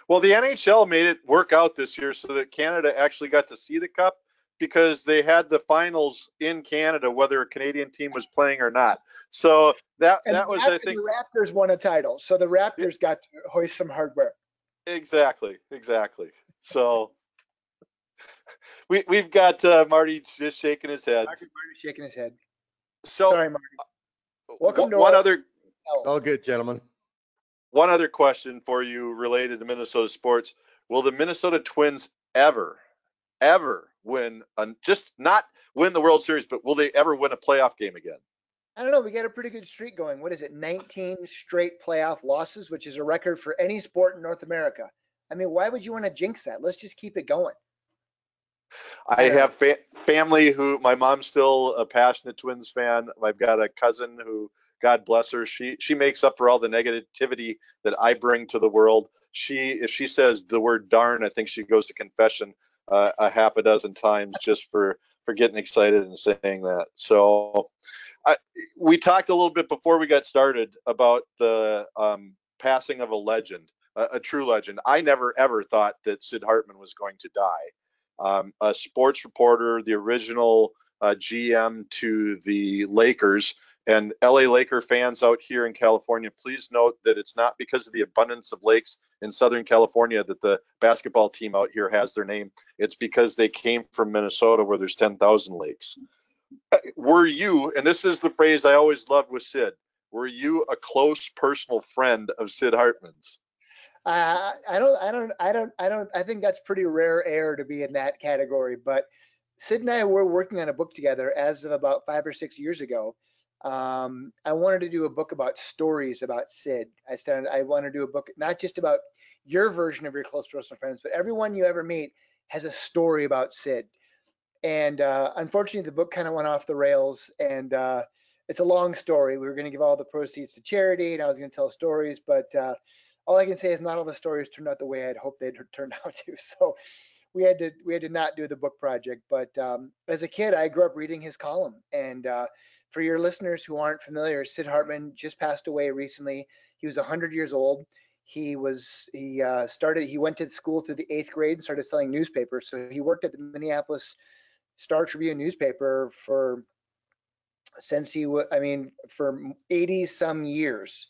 [SPEAKER 1] Well, the NHL made it work out this year so that Canada actually got to see the cup because they had the finals in Canada, whether a Canadian team was playing or not. So that
[SPEAKER 2] and
[SPEAKER 1] that was,
[SPEAKER 2] Rap-
[SPEAKER 1] I think,
[SPEAKER 2] the raptors won a title so the raptors got to hoist some hardware
[SPEAKER 1] exactly, exactly. So we we've got uh, Marty just shaking his head.
[SPEAKER 2] Marty Marty's shaking his head
[SPEAKER 1] So
[SPEAKER 2] sorry marty welcome
[SPEAKER 1] one,
[SPEAKER 2] to
[SPEAKER 1] one
[SPEAKER 2] our-
[SPEAKER 1] other
[SPEAKER 3] All good, gentlemen.
[SPEAKER 1] one other question for you related to Minnesota sports. Will the Minnesota Twins ever, ever win, a, just not win the World Series, but will they ever win a playoff game again?
[SPEAKER 2] I don't know. We got a pretty good streak going. What is it? 19 straight playoff losses, which is a record for any sport in North America. I mean, why would you want to jinx that? Let's just keep it going.
[SPEAKER 1] I have fa- family who, my mom's still a passionate Twins fan. I've got a cousin who, God bless her, she she makes up for all the negativity that I bring to the world. She, if she says the word darn, I think she goes to confession uh, a half a dozen times just for for getting excited and saying that. So, I, we talked a little bit before we got started about the um, passing of a legend, a, a true legend. I never ever thought that Sid Hartman was going to die um, a sports reporter, the original uh, GM to the Lakers. And LA Laker fans out here in California, please note that it's not because of the abundance of lakes in Southern California that the basketball team out here has their name. It's because they came from Minnesota where there's 10,000 lakes. Uh, Were you, and this is the phrase I always loved with Sid, were you a close personal friend of Sid Hartman's?
[SPEAKER 2] Uh, I don't, I don't, I don't, I don't, I think that's pretty rare air to be in that category. But Sid and I were working on a book together as of about five or six years ago. Um, I wanted to do a book about stories about Sid. I started, I want to do a book not just about your version of your close personal friends, but everyone you ever meet has a story about Sid. And uh, unfortunately, the book kind of went off the rails, and uh, it's a long story. We were going to give all the proceeds to charity, and I was going to tell stories, but uh, all I can say is not all the stories turned out the way I'd hoped they'd turned out to. So we had to we had to not do the book project. But um, as a kid, I grew up reading his column. And uh, for your listeners who aren't familiar, Sid Hartman just passed away recently. He was 100 years old. He was he uh, started he went to school through the eighth grade and started selling newspapers. So he worked at the Minneapolis Star Tribune newspaper for since he was I mean for 80 some years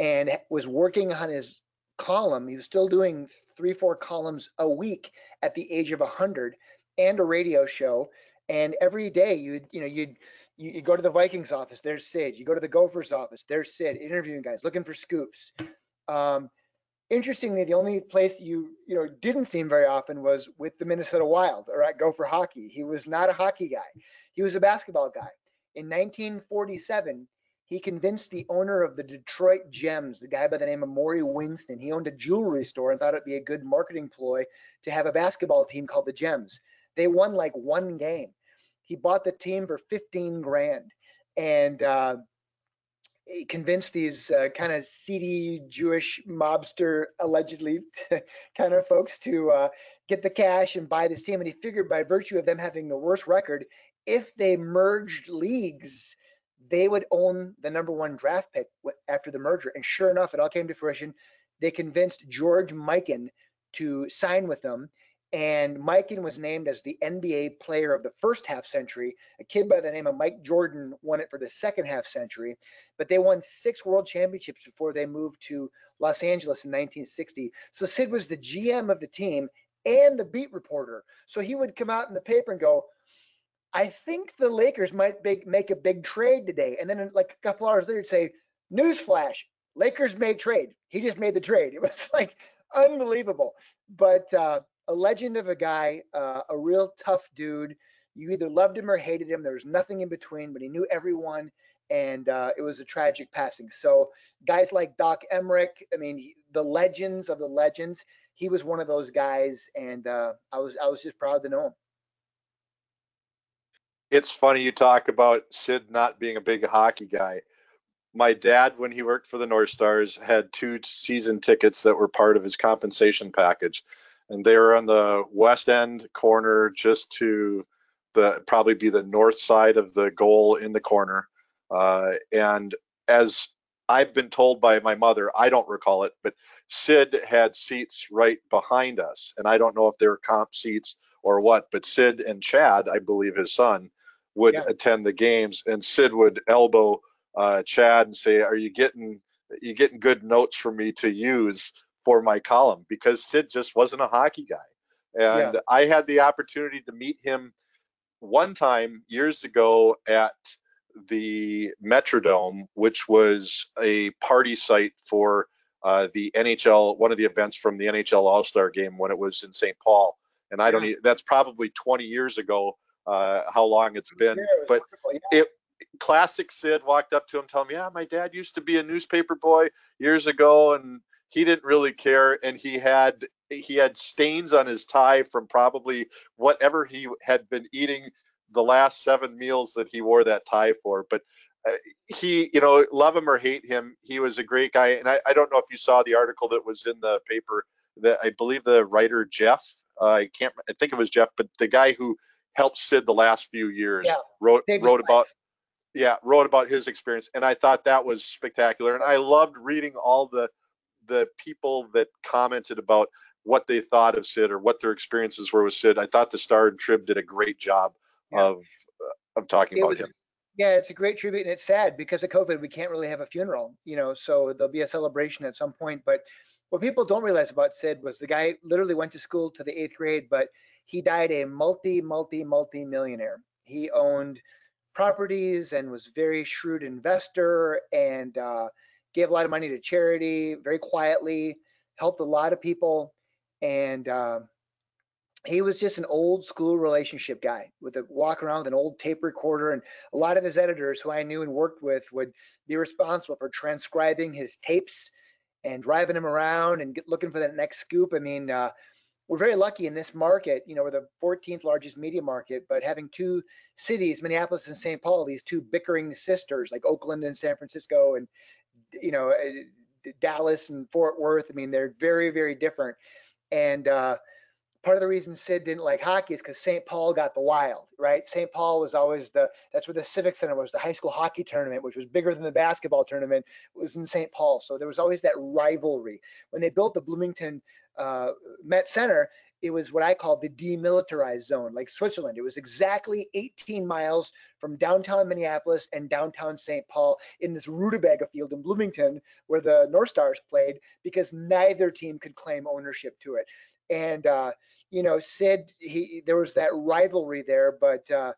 [SPEAKER 2] and was working on his column. He was still doing three, four columns a week at the age of 100 and a radio show. And every day you'd, you know, you'd, you, you go to the Vikings office, there's Sid. You go to the Gophers office, there's Sid, interviewing guys, looking for scoops. Um, interestingly, the only place you, you know, didn't see him very often was with the Minnesota Wild or at Gopher Hockey. He was not a hockey guy. He was a basketball guy. In 1947, he convinced the owner of the Detroit Gems, the guy by the name of Maury Winston, he owned a jewelry store and thought it'd be a good marketing ploy to have a basketball team called the Gems. They won like one game. He bought the team for 15 grand and uh, convinced these uh, kind of seedy Jewish mobster, allegedly kind of folks to uh, get the cash and buy this team. And he figured by virtue of them having the worst record, if they merged leagues, they would own the number one draft pick after the merger. And sure enough, it all came to fruition. They convinced George Mikan to sign with them. And Mikan was named as the NBA player of the first half century. A kid by the name of Mike Jordan won it for the second half century. But they won six world championships before they moved to Los Angeles in 1960. So Sid was the GM of the team and the beat reporter. So he would come out in the paper and go, I think the Lakers might big, make a big trade today. And then like a couple hours later, say, newsflash, Lakers made trade. He just made the trade. It was like unbelievable. But uh, a legend of a guy, uh, a real tough dude. You either loved him or hated him. There was nothing in between, but he knew everyone. And uh, it was a tragic passing. So guys like Doc Emrick, I mean, he, the legends of the legends, he was one of those guys. And uh, I was I was just proud to know him
[SPEAKER 1] it's funny you talk about Sid not being a big hockey guy. My dad, when he worked for the North Stars, had two season tickets that were part of his compensation package, and they were on the west end corner, just to the probably be the north side of the goal in the corner. Uh, and as I've been told by my mother, I don't recall it, but Sid had seats right behind us, and I don't know if they were comp seats or what. But Sid and Chad, I believe his son, would yeah. attend the games, and Sid would elbow uh, Chad and say, "Are you getting you getting good notes for me to use for my column?" Because Sid just wasn't a hockey guy, and yeah. I had the opportunity to meet him one time years ago at the Metrodome, which was a party site for uh, the NHL, one of the events from the NHL All Star Game when it was in St. Paul. And I don't, yeah. that's probably 20 years ago uh, how long it's been. Yeah, it but yeah. it classic Sid walked up to him, telling him, "Yeah, my dad used to be a newspaper boy years ago, and he didn't really care, and he had he had stains on his tie from probably whatever he had been eating the last seven meals that he wore that tie for, but." Uh, he, you know, love him or hate him, he was a great guy. And I, I don't know if you saw the article that was in the paper that I believe the writer Jeff, uh, I can't, I think it was Jeff, but the guy who helped Sid the last few years.
[SPEAKER 2] Yeah,
[SPEAKER 1] wrote wrote about yeah wrote about his experience, and I thought that was spectacular. And I loved reading all the the people that commented about what they thought of Sid or what their experiences were with Sid. I thought the Star and Trib did a great job yeah. of uh, of talking it about was, him.
[SPEAKER 2] Yeah, it's a great tribute, and it's sad because of COVID, we can't really have a funeral. You know, so there'll be a celebration at some point, but what people don't realize about Sid was the guy literally went to school to the eighth grade, but he died a multi, multi, multi millionaire. He owned properties and was very shrewd investor and uh, gave a lot of money to charity very quietly, helped a lot of people. And uh, he was just an old school relationship guy with a walk around with an old tape recorder. And a lot of his editors who I knew and worked with would be responsible for transcribing his tapes and driving him around and get, looking for that next scoop. I mean, uh, we're very lucky in this market. You know, we're the 14th largest media market, but having two cities, Minneapolis and St. Paul, these two bickering sisters like Oakland and San Francisco, and you know, uh, Dallas and Fort Worth. I mean, they're very, very different. And uh, part of the reason Sid didn't like hockey is because St. Paul got the wild, right? St. Paul was always the that's where the Civic Center was, the high school hockey tournament, which was bigger than the basketball tournament, was in St. Paul. So there was always that rivalry. When they built the Bloomington uh, Met Center, it was what I call the demilitarized zone, like Switzerland. It was exactly 18 miles from downtown Minneapolis and downtown St. Paul in this rutabaga field in Bloomington, where the North Stars played, because neither team could claim ownership to it. And uh, you know, Sid, he there was that rivalry there, but uh,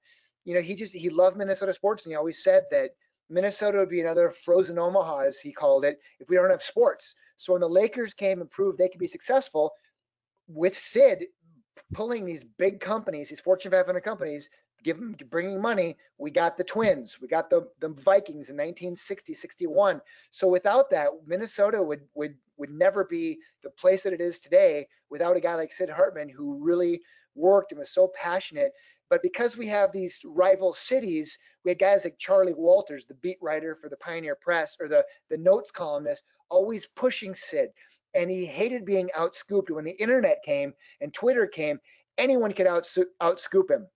[SPEAKER 2] you know, he just he loved Minnesota sports, and he always said that Minnesota would be another frozen Omaha, as he called it, if we don't have sports. So when the Lakers came and proved they could be successful, with Sid pulling these big companies, these Fortune 500 companies, give them bringing money. We got the Twins, we got the the Vikings in 1960, 61. So without that, Minnesota would would would never be the place that it is today without a guy like Sid Hartman who really worked and was so passionate. But because we have these rival cities, we had guys like Charley Walters, the beat writer for the Pioneer Press or the the notes columnist, always pushing Sid and he hated being outscooped. When the internet came and Twitter came, anyone could out outscoop him.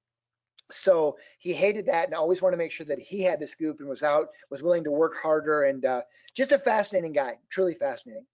[SPEAKER 2] So he hated that and always wanted to make sure that he had the scoop and was out, was willing to work harder, and uh, just a fascinating guy, truly fascinating.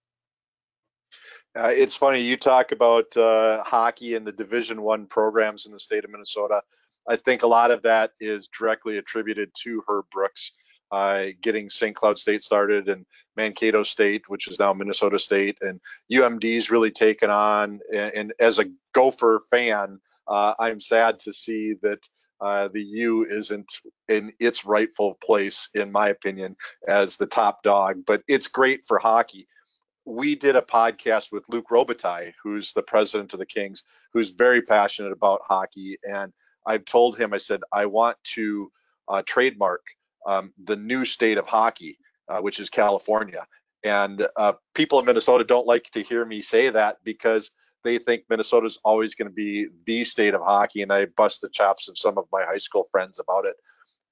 [SPEAKER 1] Uh, it's funny you talk about uh, hockey and the Division One programs in the state of Minnesota. I think a lot of that is directly attributed to Herb Brooks uh, getting St. Cloud State started and Mankato State, which is now Minnesota State, and UMD's really taken on. And, and as a Gopher fan, uh, I'm sad to see that uh, the U isn't in its rightful place, in my opinion, as the top dog. But it's great for hockey. We did a podcast with Luc Robitaille, who's the president of the Kings, who's very passionate about hockey. And I've told him, I said, I want to uh, trademark um, the new state of hockey, uh, which is California. And uh, people in Minnesota don't like to hear me say that because they think Minnesota is always going to be the state of hockey. And I bust the chops of some of my high school friends about it.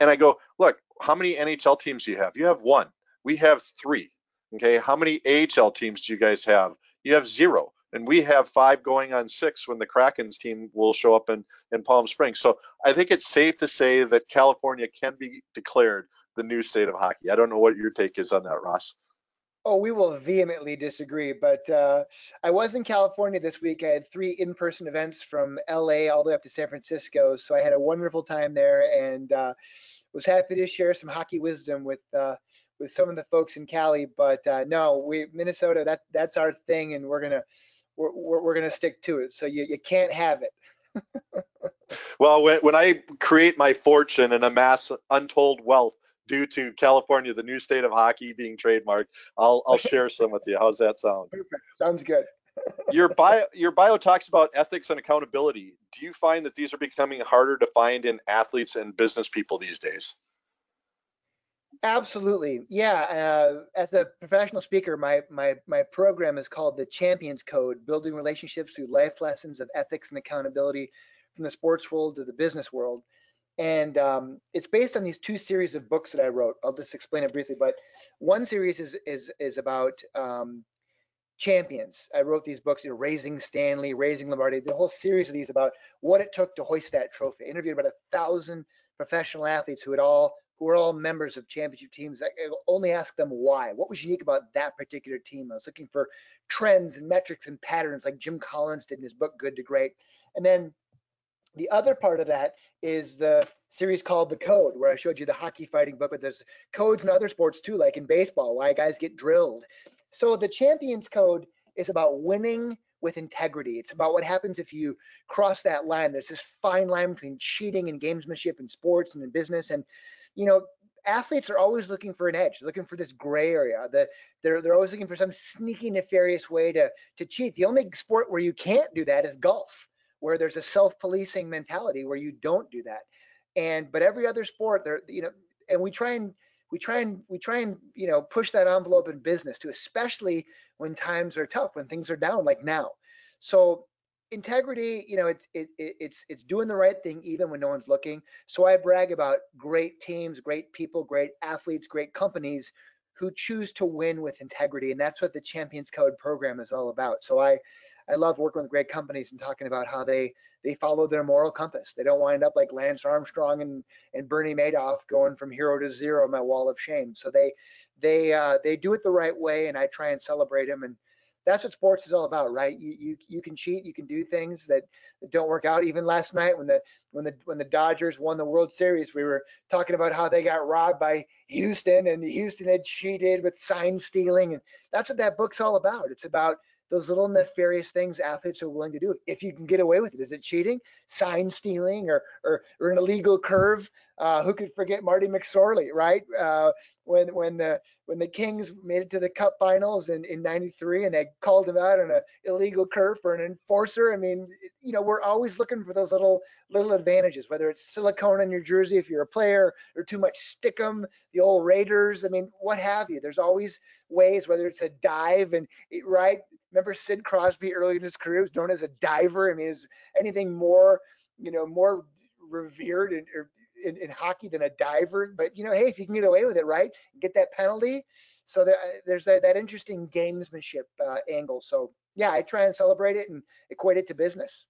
[SPEAKER 1] And I go, look, how many NHL teams do you have? You have one. We have three. Okay. How many AHL teams do you guys have? You have zero and we have five going on six when the Kraken's team will show up in, in Palm Springs. So I think it's safe to say that California can be declared the new state of hockey. I don't know what your take is on that, Ross.
[SPEAKER 2] Oh, we will vehemently disagree. But uh, I was in California this week. I had three in-person events from LA all the way up to San Francisco. So I had a wonderful time there, and uh, was happy to share some hockey wisdom with uh, with some of the folks in Cali. But uh, no, we Minnesota. That that's our thing, and we're gonna we're, we're, we're to stick to it. So you, you can't have it.
[SPEAKER 1] well, when, when I create my fortune and amass untold wealth due to California, the new state of hockey being trademarked, I'll, I'll share some with you. How's that sound?
[SPEAKER 2] Perfect. Sounds good.
[SPEAKER 1] your bio your bio talks about ethics and accountability. Do you find that these are becoming harder to find in athletes and business people these days?
[SPEAKER 2] Absolutely, yeah. Uh, as a professional speaker, my my my program is called the Champions Code: Building Relationships Through Life Lessons of Ethics and Accountability from the Sports World to the Business World. And um, it's based on these two series of books that I wrote. I'll just explain it briefly. But one series is is is about um, champions. I wrote these books, you know, Raising Stanley, Raising Lombardi, the whole series of these about what it took to hoist that trophy. I interviewed about a thousand professional athletes who had all who are all members of championship teams. I only asked them why. What was unique about that particular team? I was looking for trends and metrics and patterns like Jim Collins did in his book Good to Great. And then the other part of that is the series called The Code, where I showed you the hockey fighting book, but there's codes in other sports too, like in baseball, why guys get drilled. So the Champions Code is about winning with integrity. It's about what happens if you cross that line. There's this fine line between cheating and gamesmanship in sports and in business. And you know, athletes are always looking for an edge, looking for this gray area. The, they're they're always looking for some sneaky, nefarious way to to cheat. The only sport where you can't do that is golf, where there's a self-policing mentality where you don't do that. And but every other sport, there, you know, and we try and we try and we try and you know push that envelope in business too, especially when times are tough, when things are down, like now. So integrity, you know, it's it, it, it's it's doing the right thing even when no one's looking. So I brag about great teams, great people, great athletes, great companies who choose to win with integrity, and that's what the Champions Code program is all about. So I I love working with great companies and talking about how they they follow their moral compass. They don't wind up like Lance Armstrong and and Bernie Madoff going from hero to zero my wall of shame. So they they uh, they do it the right way, and I try and celebrate them and that's what sports is all about, right? You you you can cheat, you can do things that, that don't work out. Even last night when the when the when the Dodgers won the World Series, we were talking about how they got robbed by Houston and Houston had cheated with sign stealing, and that's what that book's all about. It's about those little nefarious things athletes are willing to do if you can get away with it. Is it cheating, sign stealing, or or, or an illegal curve? Uh, who could forget Marty McSorley, right? Uh, when when the when the Kings made it to the Cup Finals in in '93 and they called him out on an illegal curve for an enforcer. I mean, you know, we're always looking for those little little advantages, whether it's silicone on your jersey if you're a player, or too much stickum, the old Raiders. I mean, what have you? There's always ways, whether it's a dive and right Remember Sid Crosby early in his career was known as a diver. I mean, is anything more, you know, more revered in, in, in, hockey than a diver? But you know, hey, if you can get away with it, right, get that penalty. So there, there's that, that interesting gamesmanship uh, angle. So yeah, I try and celebrate it and equate it to business.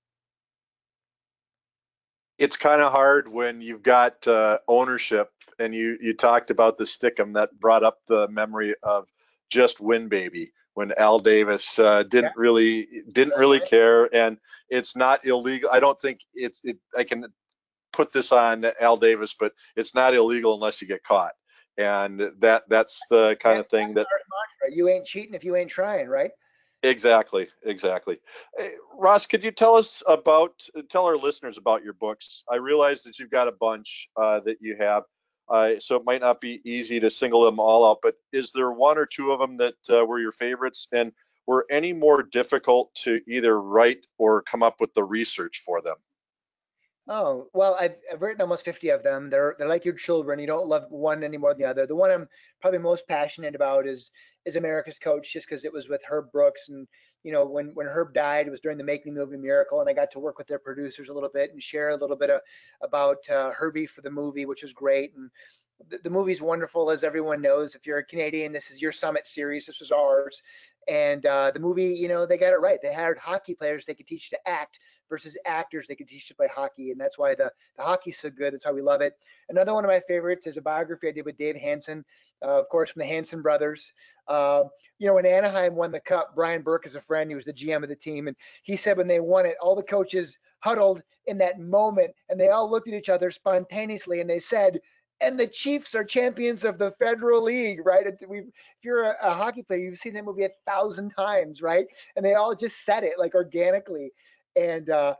[SPEAKER 1] It's kind of hard when you've got uh, ownership, and you you talked about the stickum that brought up the memory of just win baby when Al Davis uh, didn't yeah. really didn't really care, and it's not illegal. I don't think it's. It, I can put this on Al Davis, but it's not illegal unless you get caught, and that that's the kind of thing that
[SPEAKER 2] you ain't cheating if you ain't trying, right?
[SPEAKER 1] Exactly, exactly. Hey, Ross, could you tell us about tell our listeners about your books? I realize that you've got a bunch uh, that you have. Uh, so it might not be easy to single them all out, but is there one or two of them that uh, were your favorites? And were any more difficult to either write or come up with the research for them?
[SPEAKER 2] Oh, well, I've, I've, written almost 50 of them. They're, they're like your children. You don't love one any more than the other. The one I'm probably most passionate about is, is America's Coach, just because it was with Herb Brooks. And, you know, when, when Herb died, it was during the Making the Movie Miracle. And I got to work with their producers a little bit and share a little bit of, about uh, Herbie for the movie, which was great. And the, the movie's wonderful, as everyone knows. If you're a Canadian, this is your Summit series. This was ours. And uh, the movie, you know, they got it right. They hired hockey players they could teach to act versus actors they could teach to play hockey. And that's why the, the hockey's so good. That's why we love it. Another one of my favorites is a biography I did with Dave Hanson, uh, of course, from the Hanson brothers. Uh, you know, when Anaheim won the cup, Brian Burke is a friend. He was the GM of the team. And he said when they won it, all the coaches huddled in that moment and they all looked at each other spontaneously and they said, and the Chiefs are champions of the Federal League, right? We've, if you're a, a, hockey player, you've seen that movie a thousand times, right? And they all just said it like organically. And uh,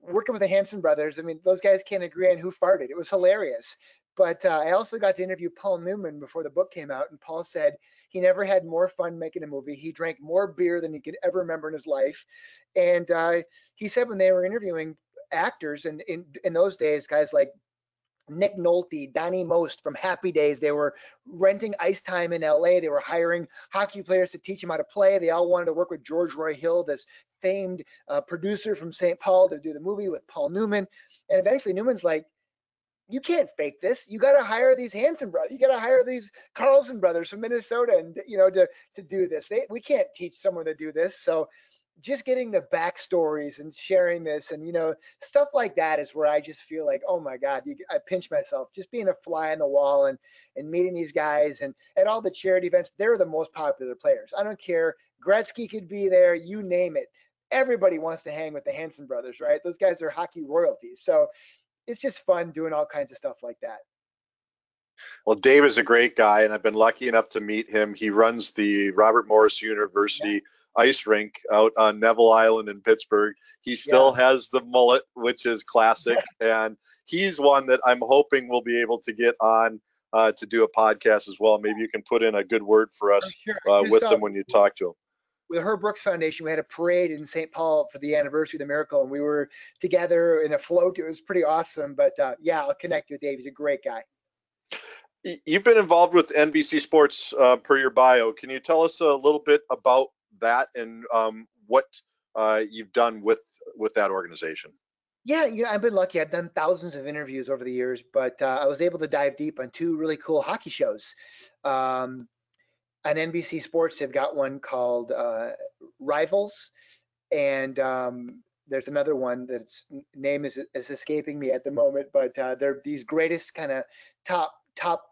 [SPEAKER 2] working with the Hanson brothers, I mean, those guys can't agree on who farted. It was hilarious. But uh, I also got to interview Paul Newman before the book came out, and Paul said he never had more fun making a movie. He drank more beer than he could ever remember in his life. And uh, he said when they were interviewing actors, and in, in those days, guys like Nick Nolte, Donnie Most from Happy Days. They were renting ice time in LA. They were hiring hockey players to teach them how to play. They all wanted to work with George Roy Hill, this famed uh, producer from St. Paul, to do the movie with Paul Newman. And eventually Newman's like, you can't fake this. You got to hire these Hanson brothers. You got to hire these Carlson brothers from Minnesota, and you know to to do this. They, we can't teach someone to do this. So just getting the backstories and sharing this and you know stuff like that is where I just feel like oh my god you, I pinch myself. Just being a fly on the wall and and meeting these guys and at all the charity events they're the most popular players. I don't care. Gretzky could be there you name it. Everybody wants to hang with the Hanson brothers right? Those guys are hockey royalties. So it's just fun doing all kinds of stuff like that.
[SPEAKER 1] Well, Dave is a great guy, and I've been lucky enough to meet him. He runs the Robert Morris University yeah ice rink out on Neville Island in Pittsburgh. He still yeah. has the mullet, which is classic, and he's one that I'm hoping we'll be able to get on uh, to do a podcast as well. Maybe you can put in a good word for us sure. uh, with them when you talk to him.
[SPEAKER 2] With Herb Brooks Foundation, we had a parade in St. Paul for the anniversary of the miracle, and we were together in a float. It was pretty awesome. But uh, yeah, I'll connect you with Dave. He's a great guy.
[SPEAKER 1] You've been involved with NBC Sports uh, per your bio. Can you tell us a little bit about that and um, what uh, you've done with with that organization.
[SPEAKER 2] Yeah, you know, I've been lucky. I've done thousands of interviews over the years, but uh, I was able to dive deep on two really cool hockey shows. Um, on NBC Sports, they've got one called uh, Rivals, and um, there's another one that's name is, is escaping me at the moment, but uh, they're these greatest kind of top top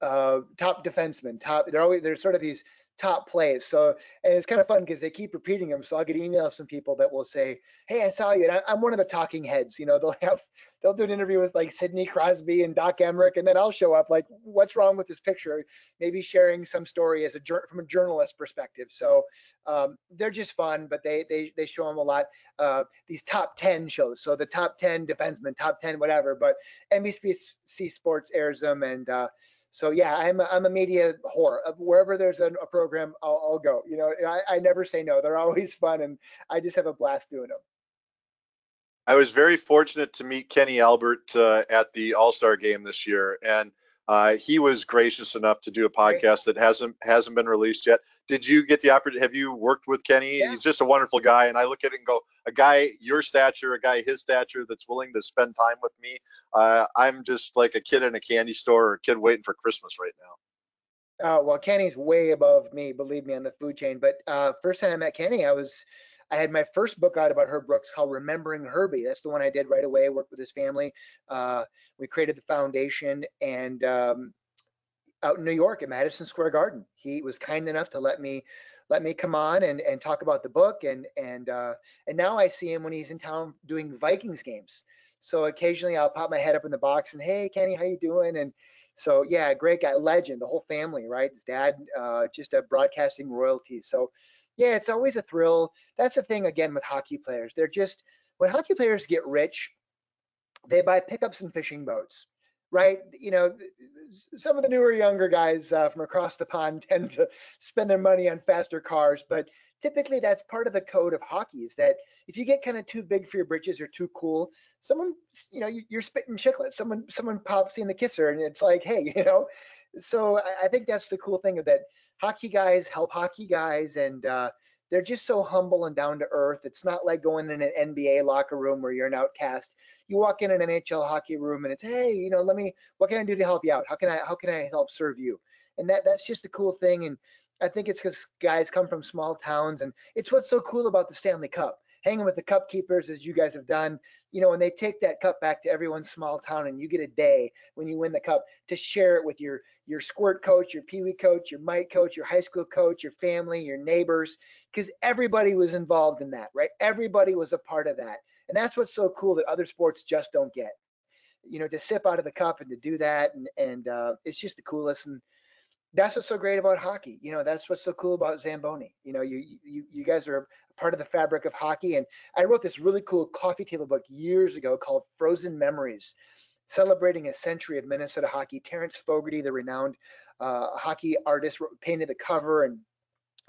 [SPEAKER 2] uh, top defensemen. Top they're always they're sort of these top plays. So, and it's kind of fun because they keep repeating them. So I'll get emails from people that will say, "Hey, I saw you." And I, am one of the talking heads. You know, they'll have they'll do an interview with like Sidney Crosby and Doc Emrick, and then I'll show up like, "What's wrong with this picture?" Maybe sharing some story as a from a journalist perspective. So um, they're just fun, but they they they show them a lot. Uh, these top 10 shows. So the top 10 defensemen, top 10 whatever. But NBC Sports airs them and. Uh, so yeah, I'm a, I'm a media whore. Wherever there's a, a program, I'll, I'll, go. You know, I, I never say no. They're always fun, and I just have a blast doing them.
[SPEAKER 1] I was very fortunate to meet Kenny Albert uh, at the All Star Game this year, and uh, he was gracious enough to do a podcast that hasn't hasn't been released yet. Did you get the opportunity? Have you worked with Kenny? Yeah. He's just a wonderful guy, and I look at it and go, a guy your stature, a guy his stature that's willing to spend time with me. Uh, I'm just like a kid in a candy store or a kid waiting for Christmas right now.
[SPEAKER 2] Uh, well, Kenny's way above me, believe me, on the food chain. But uh, first time I met Kenny, I was I had my first book out about Herb Brooks called Remembering Herbie. That's the one I did right away. Worked with his family. Uh, we created the foundation, and um, out in New York at Madison Square Garden, he was kind enough to let me let me come on and, and talk about the book. And and uh, and now I see him when he's in town doing Vikings games. So occasionally I'll pop my head up in the box and hey Kenny, how you doing? And so yeah, great guy, legend, the whole family, right? His dad, uh, just a broadcasting royalty. So yeah, it's always a thrill. That's the thing again with hockey players. They're just when hockey players get rich, they buy pickups and fishing boats, right? You know, some of the newer younger guys uh, from across the pond tend to spend their money on faster cars, but typically that's part of the code of hockey is that if you get kind of too big for your britches or too cool, someone, you know, you're spitting chiclets. Someone, someone pops in the kisser, and it's like, hey, you know. So I, I think that's the cool thing of that hockey guys help hockey guys and uh, they're just so humble and down to earth. It's not like going in an NBA locker room where you're an outcast. You walk in an NHL hockey room and it's, hey, you know, let me, what can I do to help you out? How can I, how can I help serve you? And that that's just a cool thing. And I think it's because guys come from small towns, and it's what's so cool about the Stanley Cup hanging with the cup keepers as you guys have done, you know, when they take that cup back to everyone's small town and you get a day when you win the cup to share it with your your squirt coach, your pee wee coach, your mite coach, your high school coach, your family, your neighbors, because everybody was involved in that, right? Everybody was a part of that. And that's what's so cool that other sports just don't get. You know, to sip out of the cup and to do that and and uh, it's just the coolest and that's what's so great about hockey. You know, that's what's so cool about Zamboni. You know, you you you guys are part of the fabric of hockey. And I wrote this really cool coffee table book years ago called Frozen Memories, celebrating a century of Minnesota hockey. Terrence Fogarty, the renowned uh, hockey artist, painted the cover, and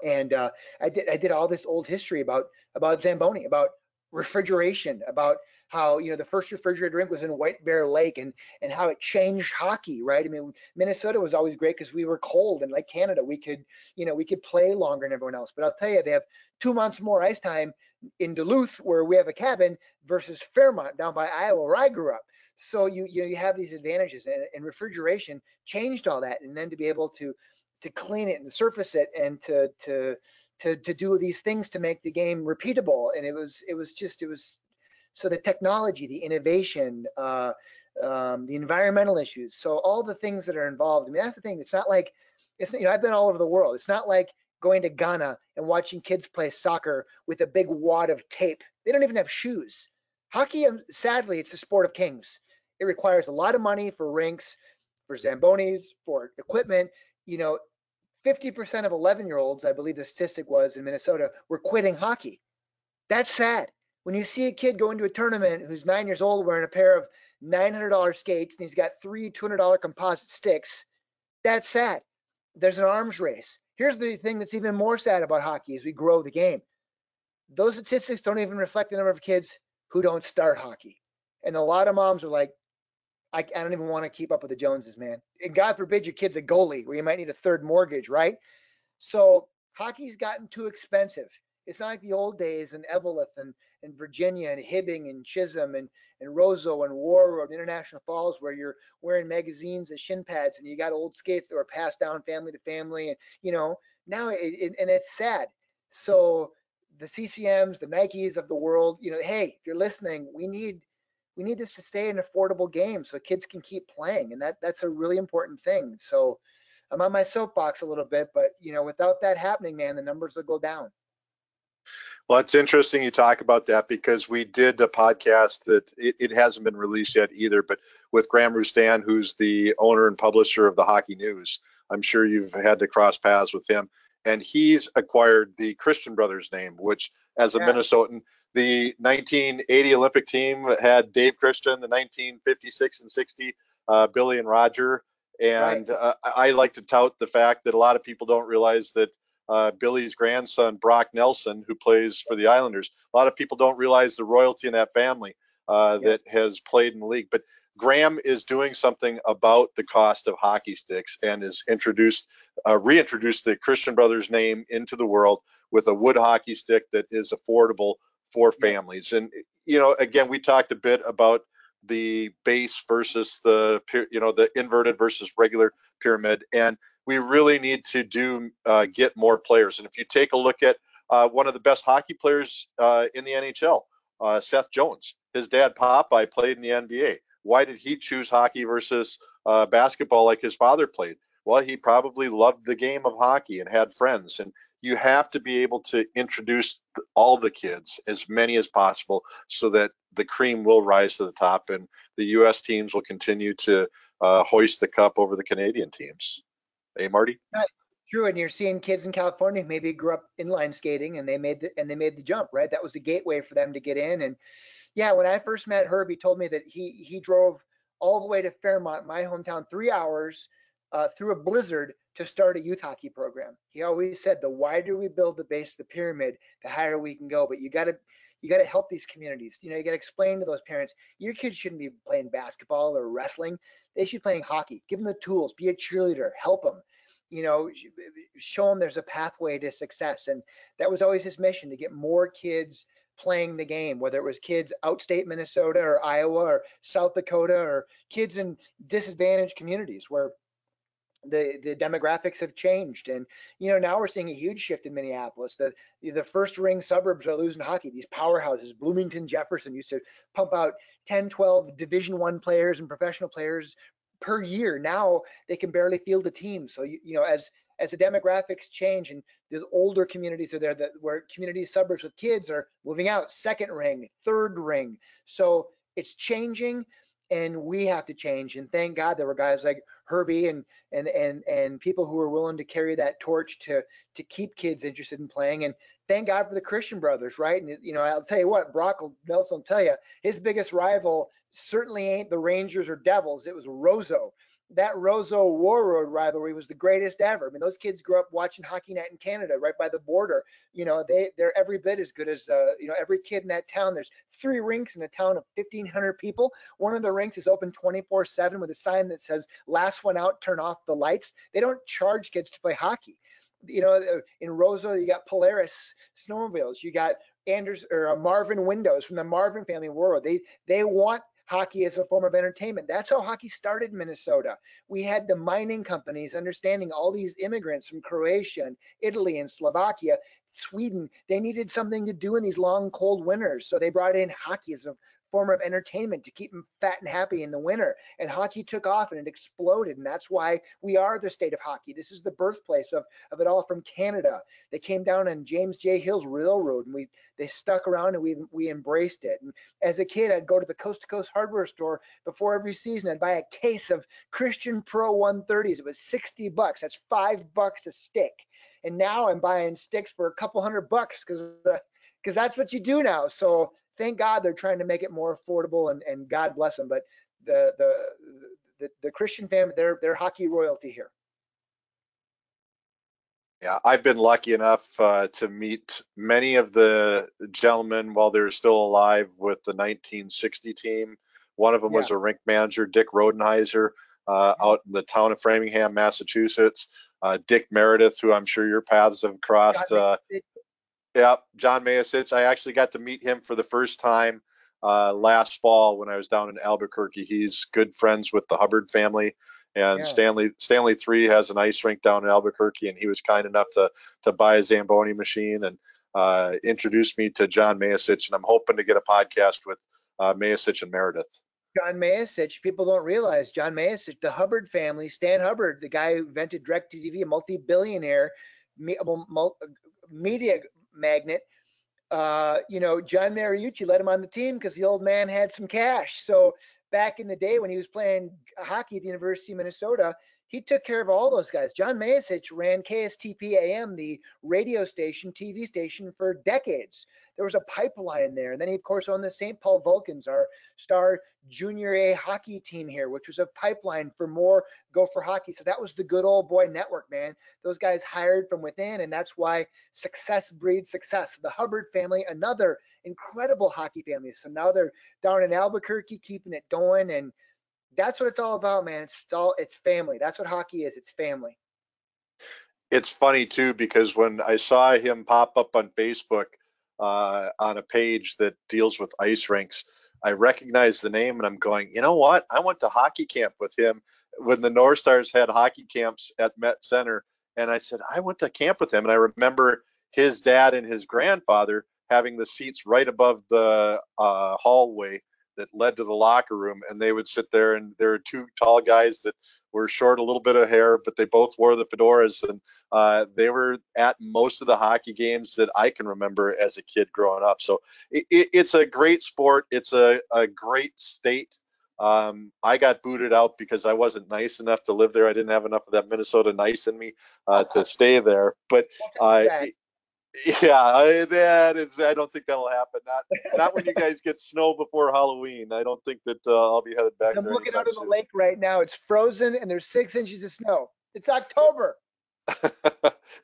[SPEAKER 2] and uh, I did I did all this old history about about Zamboni, about refrigeration, about how you know the first refrigerator drink was in White Bear Lake and and how it changed hockey, right? I mean, Minnesota was always great because we were cold, and like Canada, we could you know we could play longer than everyone else. But I'll tell you, they have two months more ice time in Duluth, where we have a cabin, versus Fairmont down by Iowa, where I grew up. So you you, know, you have these advantages, and, and refrigeration changed all that, and then to be able to to clean it and surface it and to to to to do these things to make the game repeatable. And it was it was just it was so the technology the innovation uh, um, the environmental issues so all the things that are involved. I mean that's the thing. It's not like it's you know i've been all over the world. It's not like going to ghana and watching kids play soccer with a big wad of tape. They don't even have shoes. Hockey um, sadly it's a sport of kings. It requires a lot of money for rinks for zambonis for equipment. You know 50% of 11 year olds, I believe the statistic was in Minnesota, were quitting hockey. That's sad. When you see a kid go into a tournament who's nine years old wearing a pair of $900 skates and he's got three $200 composite sticks, that's sad. There's an arms race. Here's the thing that's even more sad about hockey as we grow the game. Those statistics don't even reflect the number of kids who don't start hockey. And a lot of moms are like, I, I don't even want to keep up with the Joneses, man. And God forbid your kid's a goalie where you might need a third mortgage, right? So hockey's gotten too expensive. It's not like the old days in Eveleth and, and Virginia and Hibbing and Chisholm and, and Roseau and Warroad International Falls where you're wearing magazines and shin pads and you got old skates that were passed down family to family and you know now it, it, and it's sad. So the CCMs, the Nikes of the world, you know, hey, if you're listening, we need we need this to stay an affordable game so kids can keep playing, and that that's a really important thing. So I'm on my soapbox a little bit, but you know, without that happening, man, the numbers will go down.
[SPEAKER 1] Well, it's interesting you talk about that because we did a podcast that it, it, hasn't been released yet either, but with Graeme Roustan, who's the owner and publisher of the Hockey News. I'm sure you've had to cross paths with him. And he's acquired the Christian Brothers name, which, as a yeah. Minnesotan, the 1980 Olympic team had Dave Christian, the 1956 and 60 uh, Billy and Roger. And right. uh, I like to tout the fact that a lot of people don't realize that uh, Billy's grandson, Brock Nelson, who plays for the Islanders. A lot of people don't realize the royalty in that family uh, that has played in the league. But Graeme is doing something about the cost of hockey sticks and has introduced, uh, reintroduced the Christian Brothers name into the world with a wood hockey stick that is affordable for families. And you know, again, we talked a bit about the base versus the you know the inverted versus regular pyramid and we really need to do uh, get more players. And if you take a look at uh, one of the best hockey players uh, in the NHL, uh, Seth Jones, his dad Popeye played in the NBA. Why did he choose hockey versus uh, basketball like his father played? Well, he probably loved the game of hockey and had friends. And you have to be able to introduce all the kids, as many as possible, so that the cream will rise to the top and the U.S. teams will continue to uh, hoist the cup over the Canadian teams. Hey, Marty.
[SPEAKER 2] Right. True, and you're seeing kids in California who maybe grew up inline skating and they made the and they made the jump, right? That was a gateway for them to get in. And yeah, when I first met Herb, he told me that he he drove all the way to Fairmont, my hometown, three hours uh, through a blizzard to start a youth hockey program. He always said, the wider we build the base of the pyramid, the higher we can go. But you got to you got to help these communities. You know, you got to explain to those parents, your kids shouldn't be playing basketball or wrestling. They should be playing hockey. Give them the tools. Be a cheerleader. Help them you know, show them there's a pathway to success. And that was always his mission to get more kids playing the game, whether it was kids outstate Minnesota or Iowa or South Dakota or kids in disadvantaged communities where the the demographics have changed and you know now we're seeing a huge shift in minneapolis the the first ring suburbs are losing hockey these powerhouses bloomington jefferson used to pump out 10 12 division one players and professional players per year. Now they can barely field a team. So you, you know, as as the demographics change and the older communities are there, that where community suburbs with kids are moving out, second ring, third ring. So it's changing, and we have to change. And thank God there were guys like Herbie and and and and people who were willing to carry that torch to to keep kids interested in playing. And thank God for the Christian brothers, right? And you know, I'll tell you what, Brock Nelson will tell you, his biggest rival certainly ain't the Rangers or Devils. It was Roseau. That Roseau Warroad rivalry was the greatest ever. I mean, those kids grew up watching Hockey Night in Canada, right by the border. You know, they they're every bit as good as uh, you know every kid in that town. There's three rinks in a town of 1,500 people. One of the rinks is open 24/7 with a sign that says "Last one out, turn off the lights." They don't charge kids to play hockey you know, uh, in Roseau, you got Polaris snowmobiles, you got Anders or uh, Marvin Windows from the Marvin family world. They they want hockey as a form of entertainment. That's how hockey started in Minnesota. We had the mining companies understanding all these immigrants from Croatia and Italy and Slovakia, Sweden. They needed something to do in these long, cold winters. So they brought in hockey as a form of entertainment to keep them fat and happy in the winter. And hockey took off and it exploded. And that's why we are the state of hockey. This is the birthplace of, of it all from Canada. They came down on James J. Hill's Railroad and we they stuck around and we we embraced it. And as a kid, I'd go to the coast to coast hardware store before every season. I'd buy a case of Christian Pro 130s. It was 60 bucks. That's five bucks a stick. And now I'm buying sticks for a couple hundred bucks because because that's what you do now. So thank God they're trying to make it more affordable and, and God bless them. But the, the, the, the Christian family, they're, they're hockey royalty here.
[SPEAKER 1] Yeah, I've been lucky enough uh, to meet many of the gentlemen while they're still alive with the 1960 team. One of them yeah. was a rink manager, Dick Rodenheiser, uh, out in the town of Framingham, Massachusetts. Uh, Dick Meredith, who I'm sure your paths have crossed. Uh, yeah, John Mayasich. I actually got to meet him for the first time uh, last fall when I was down in Albuquerque. He's good friends with the Hubbard family, and yeah. Stanley Stanley Three has an ice rink down in Albuquerque, and he was kind enough to to buy a Zamboni machine. And uh, introduced me to John Mayasich, and I'm hoping to get a podcast with uh, Mayasich and Meredith.
[SPEAKER 2] John Mayasich, people don't realize John Mayasich, the Hubbard family, Stan Hubbard, the guy who invented DirecTV, a multi-billionaire media magnate. Uh, you know, John Mariucci let him on the team because the old man had some cash. So back in the day when he was playing hockey at the University of Minnesota, he took care of all those guys. John Mayasich ran KSTP AM, the radio station, TV station, for decades. There was a pipeline there. And then he, of course, owned the St. Paul Vulcans, our star junior A hockey team here, which was a pipeline for more Gopher hockey. So that was the good old boy network, man. Those guys hired from within, and that's why success breeds success. The Hubbard family, another incredible hockey family. So now they're down in Albuquerque, keeping it going. And that's what it's all about, man. It's all it's family. That's what hockey is. It's family.
[SPEAKER 1] It's funny too because when I saw him pop up on Facebook uh, on a page that deals with ice rinks, I recognized the name and I'm going, you know what? I went to hockey camp with him when the North Stars had hockey camps at Met Center, and I said I went to camp with him, and I remember his dad and his grandfather having the seats right above the uh, hallway that led to the locker room and they would sit there and there were two tall guys that were short a little bit of hair but they both wore the fedoras and uh, they were at most of the hockey games that i can remember as a kid growing up so it, it, it's a great sport it's a, a great state um, I got booted out because I wasn't nice enough to live there. I didn't have enough of that Minnesota nice in me uh, to stay there. But uh, yeah, that is. I don't think that'll happen. Not not when you guys get snow before Halloween. I don't think that uh, I'll be headed back.
[SPEAKER 2] I'm looking out of the lake right now. It's frozen and there's six inches of snow. It's October.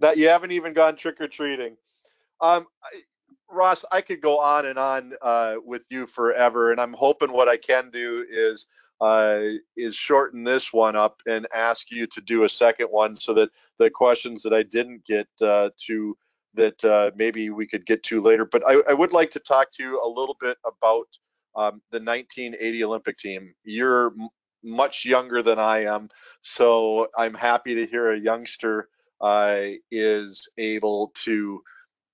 [SPEAKER 1] now you haven't even gone trick or treating. Um, I, Ross, I could go on and on uh, with you forever, and I'm hoping what I can do is uh, is shorten this one up and ask you to do a second one so that the questions that I didn't get uh, to that uh, maybe we could get to later. But I, I, would like to talk to you a little bit about um, the 1980 Olympic team. You're m- much younger than I am, so I'm happy to hear a youngster uh, is able to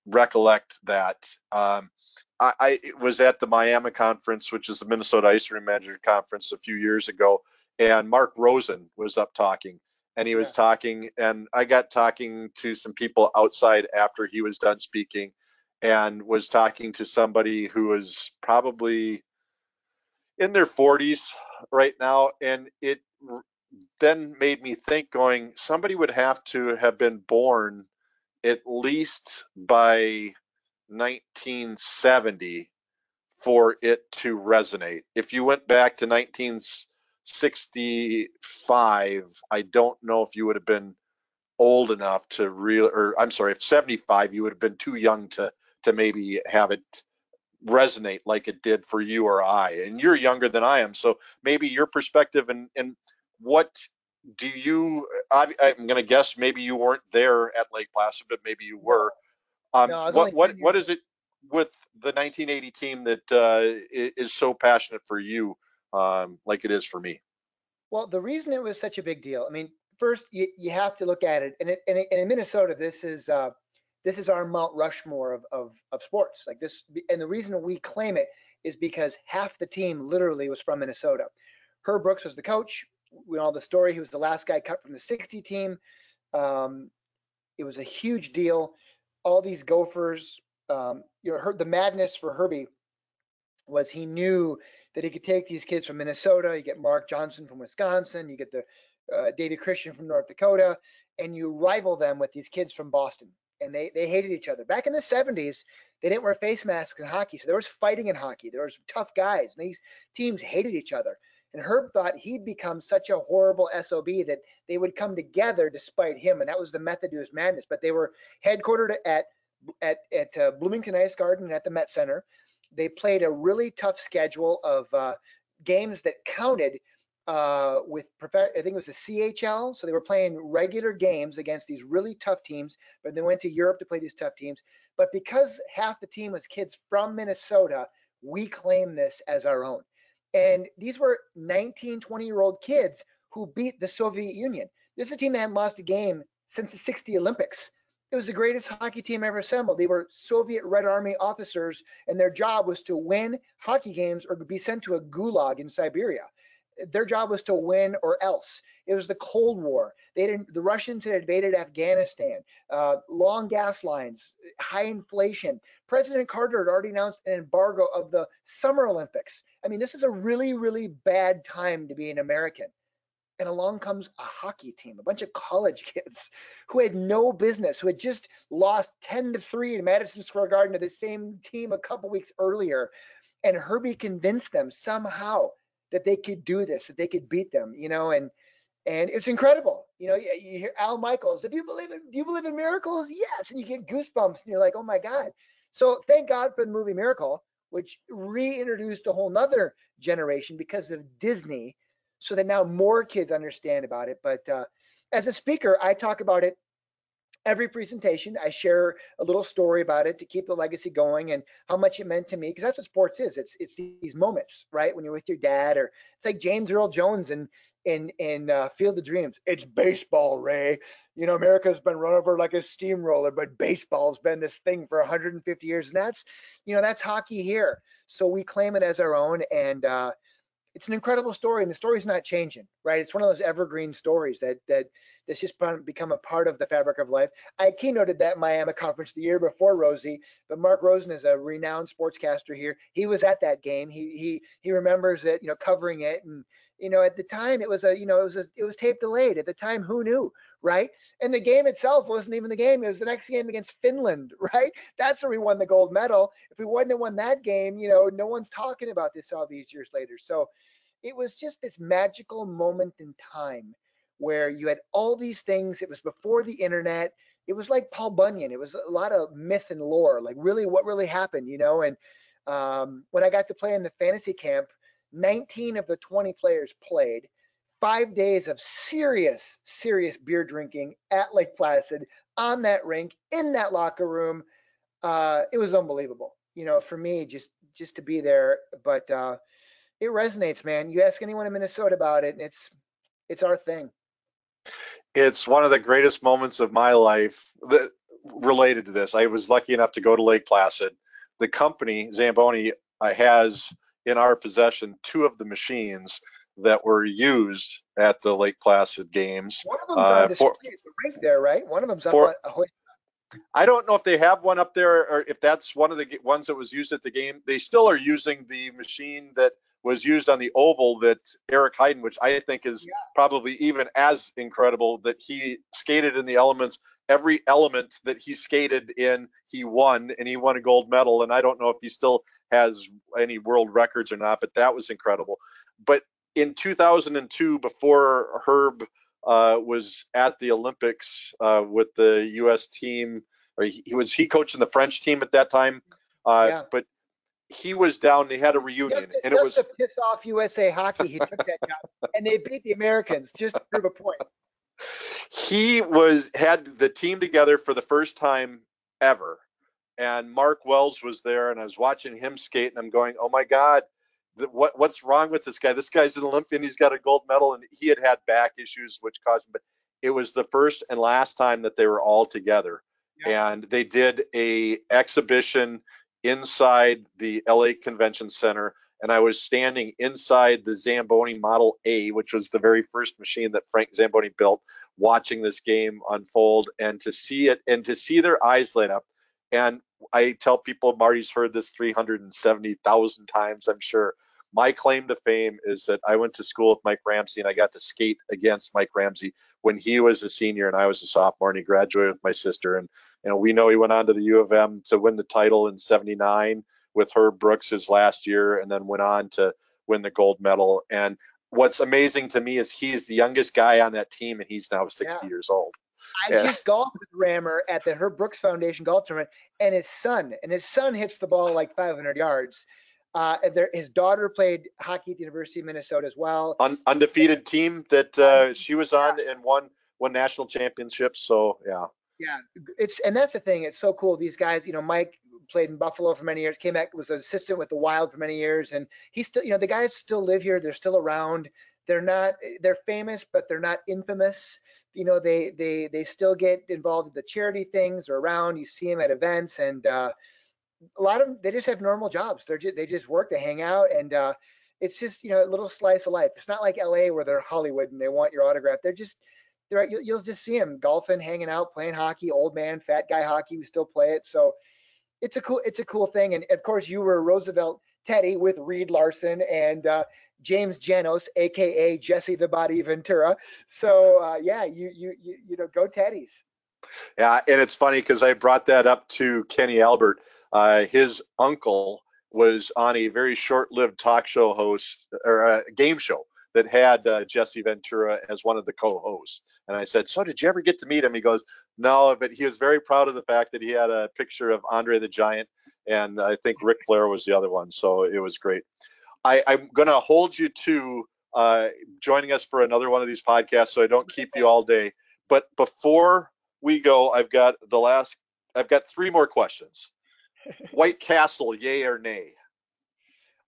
[SPEAKER 1] recollect that. Um, I, I was at the MIRMA conference, which is the Minnesota Ice Rink Manager Conference, a few years ago, and Mark Rosen was up talking and he was yeah. talking and i got talking to some people outside after he was done speaking and was talking to somebody who was probably in their 40s right now and it then made me think going somebody would have to have been born at least by 1970 for it to resonate if you went back to 19 65, I don't know if you would have been old enough to real or I'm sorry, if 75, you would have been too young to to maybe have it resonate like it did for you or I. And you're younger than I am, so maybe your perspective and and what do you? I, am going to guess maybe you weren't there at Lake Placid, but maybe you were. Um, no, what what what is it with the 1980 team that uh, is so passionate for you um, like it is for me?
[SPEAKER 2] Well, the reason it was such a big deal, I mean, first you, you have to look at it, and, it, and, it, and in Minnesota, this is uh, this is our Mount Rushmore of, of, of sports. Like this, and the reason we claim it is because half the team literally was from Minnesota. Herb Brooks was the coach. We know the story. He was the last guy cut from the 60 team. Um, it was a huge deal. All these Gophers, um, you know, her, the madness for Herbie was he knew that he could take these kids from Minnesota. You get Mark Johnson from Wisconsin. You get the uh, David Christian from North Dakota, and you rival them with these kids from Boston. And they they hated each other. Back in the 70s, they didn't wear face masks in hockey, so there was fighting in hockey. There was tough guys, and these teams hated each other. And Herb thought he'd become such a horrible SOB that they would come together despite him, and that was the method to his madness. But they were headquartered at at at uh, Bloomington Ice Garden and at the Met Center they played a really tough schedule of uh, games that counted uh, with I think it was the CHL, so they were playing regular games against these really tough teams, but they went to Europe to play these tough teams. But because half the team was kids from Minnesota, we claim this as our own. And these were 19, 20 year old kids who beat the Soviet Union. This is a team that hadn't lost a game since the 60 Olympics. It was the greatest hockey team ever assembled. They were Soviet Red Army officers, and their job was to win hockey games or be sent to a gulag in Siberia. Their job was to win or else. It was the Cold War. They didn't. The Russians had invaded Afghanistan. Uh, long gas lines, high inflation. President Carter had already announced an embargo of the Summer Olympics. I mean, this is a really, really bad time to be an American and along comes a hockey team, a bunch of college kids who had no business, who had just lost 10 to 3 in Madison Square Garden to the same team a couple weeks earlier. And Herbie convinced them somehow that they could do this, that they could beat them, you know, and and it's incredible. You know, you, you hear Al Michaels, if you believe in do you believe in miracles? Yes. And you get goosebumps and you're like, oh my God. So thank God for the movie Miracle, which reintroduced a whole nother generation because of Disney so that now more kids understand about it. But uh, as a speaker, I talk about it every presentation. I share a little story about it to keep the legacy going and how much it meant to me, because that's what sports is. It's it's these moments, right? When you're with your dad, or it's like James Earl Jones and in in uh, Field of Dreams. It's baseball, Ray. You know, America's been run over like a steamroller, but baseball's been this thing for 150 years, and that's, you know, that's hockey here. So we claim it as our own, and uh, it's an incredible story and the story's not changing right? It's one of those evergreen stories that that that's just become a part of the fabric of life. I keynoted that MIRMA conference the year before rosie but mark rosen is a renowned sportscaster here. He was at that game. He he he remembers it you know covering it. And you know at the time it was a you know it was a, it was tape delayed. At the time who knew right? And the game itself wasn't even the game. It was the next game against finland right? That's where we won the gold medal. If we wouldn't have won that game you know no one's talking about this all these years later. So it was just this magical moment in time where you had all these things. It was before the internet. It was like paul bunyan. It was a lot of myth and lore like really what really happened you know? And um, when i got to play in the fantasy camp 19 of the 20 players played. Five days of serious, serious beer drinking at Lake Placid on that rink in that locker room. Uh, it was unbelievable. You know, for me, just just to be there. But uh, it resonates, man. You ask anyone in Minnesota about it, and it's it's our thing.
[SPEAKER 1] It's one of the greatest moments of my life that related to this. I was lucky enough to go to Lake Placid. The company Zamboni uh, has in our possession two of the machines that were used at the Lake Placid games.
[SPEAKER 2] One of them's uh, on display for, the there, right? One of them's for, up on
[SPEAKER 1] I don't know if they have one up there or if that's one of the ones that was used at the game. They still are using the machine that was used on the oval that Eric Heiden, which I think is yeah. probably even as incredible that he skated in the elements. Every element that he skated in, he won, and he won a gold medal. And I don't know if he still has any world records or not, but that was incredible. But in 2002, before Herb uh, was at the Olympics uh, with the U.S. team, or he, he, was he coaching the French team at that time, uh, yeah. but he was down. They had a reunion,
[SPEAKER 2] just
[SPEAKER 1] and
[SPEAKER 2] it
[SPEAKER 1] was
[SPEAKER 2] to piss off USA Hockey. He took that job, and they beat the Americans just to prove a point.
[SPEAKER 1] He was had the team together for the first time ever and Mark Wells was there, and I was watching him skate, and I'm going, oh my God, what what's wrong with this guy? This guy's an Olympian. He's got a gold medal, and he had had back issues, which caused him. But it was the first and last time that they were all together, yeah. and they did a exhibition inside the LA Convention Center. And I was standing inside the Zamboni Model A, which was the very first machine that Frank Zamboni built, watching this game unfold, and to see it and to see their eyes light up and I tell people Marty's heard this 370,000 times, I'm sure. My claim to fame is that I went to school with Mike Ramsey and I got to skate against Mike Ramsey when he was a senior and I was a sophomore and he graduated with my sister. And, you know, we know he went on to the U of M to win the title in 79 with Herb Brooks his last year and then went on to win the gold medal. And what's amazing to me is he's the youngest guy on that team and he's now 60 yeah. years old.
[SPEAKER 2] I yeah. just golfed with Rammer at the Herb Brooks Foundation golf tournament, and his son, and his son hits the ball like 500 yards. Uh, there, his daughter played hockey at the University of Minnesota as well.
[SPEAKER 1] Un- undefeated team that uh, she was on yeah. and won won national championships. So yeah.
[SPEAKER 2] Yeah, it's and that's the thing. It's so cool. These guys, you know, Mike played in Buffalo for many years. Came back was an assistant with the Wild for many years, and he's still, you know, the guys still live here. They're still around. they're not they're famous but they're not infamous you know they they they still get involved in the charity things or around you see them at events and uh, a lot of them they just have normal jobs they're just they just work they hang out and uh, it's just you know a little slice of life it's not like la where they're hollywood and they want your autograph they're just they're you'll, you'll just see them golfing hanging out playing hockey old man fat guy hockey we still play it so it's a cool it's a cool thing and of course you were roosevelt Teddy with Reed Larson and uh, James Janos, aka Jesse the Body Ventura. So uh, yeah, you you you you know go Teddies.
[SPEAKER 1] Yeah, and it's funny because I brought that up to Kenny Albert. Uh, his uncle was on a very short-lived talk show host or game show that had uh, Jesse Ventura as one of the co-hosts. And I said, "So did you ever get to meet him?" He goes, "No, but he was very proud of the fact that he had a picture of Andre the Giant and I think Ric Flair was the other one. So it was great. I, am going to hold you to uh, joining us for another one of these podcasts, so I don't keep you all day. But before we go, I've got the last. I've got three more questions. White Castle, yay or nay?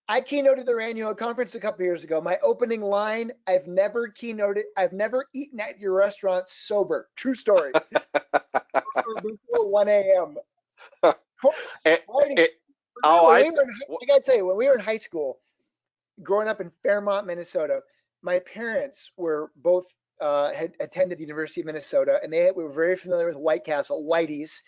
[SPEAKER 2] I keynoted their annual conference a couple years ago. My opening line: I've never keynoted. I've never eaten at your restaurant sober. True story. before 1 a.m.
[SPEAKER 1] It, it, oh,
[SPEAKER 2] I, in, I gotta tell you, when we were in high school, growing up in Fairmont, Minnesota, my parents were both uh, had attended the University of Minnesota, and they were very familiar with White Castle, Whiteys,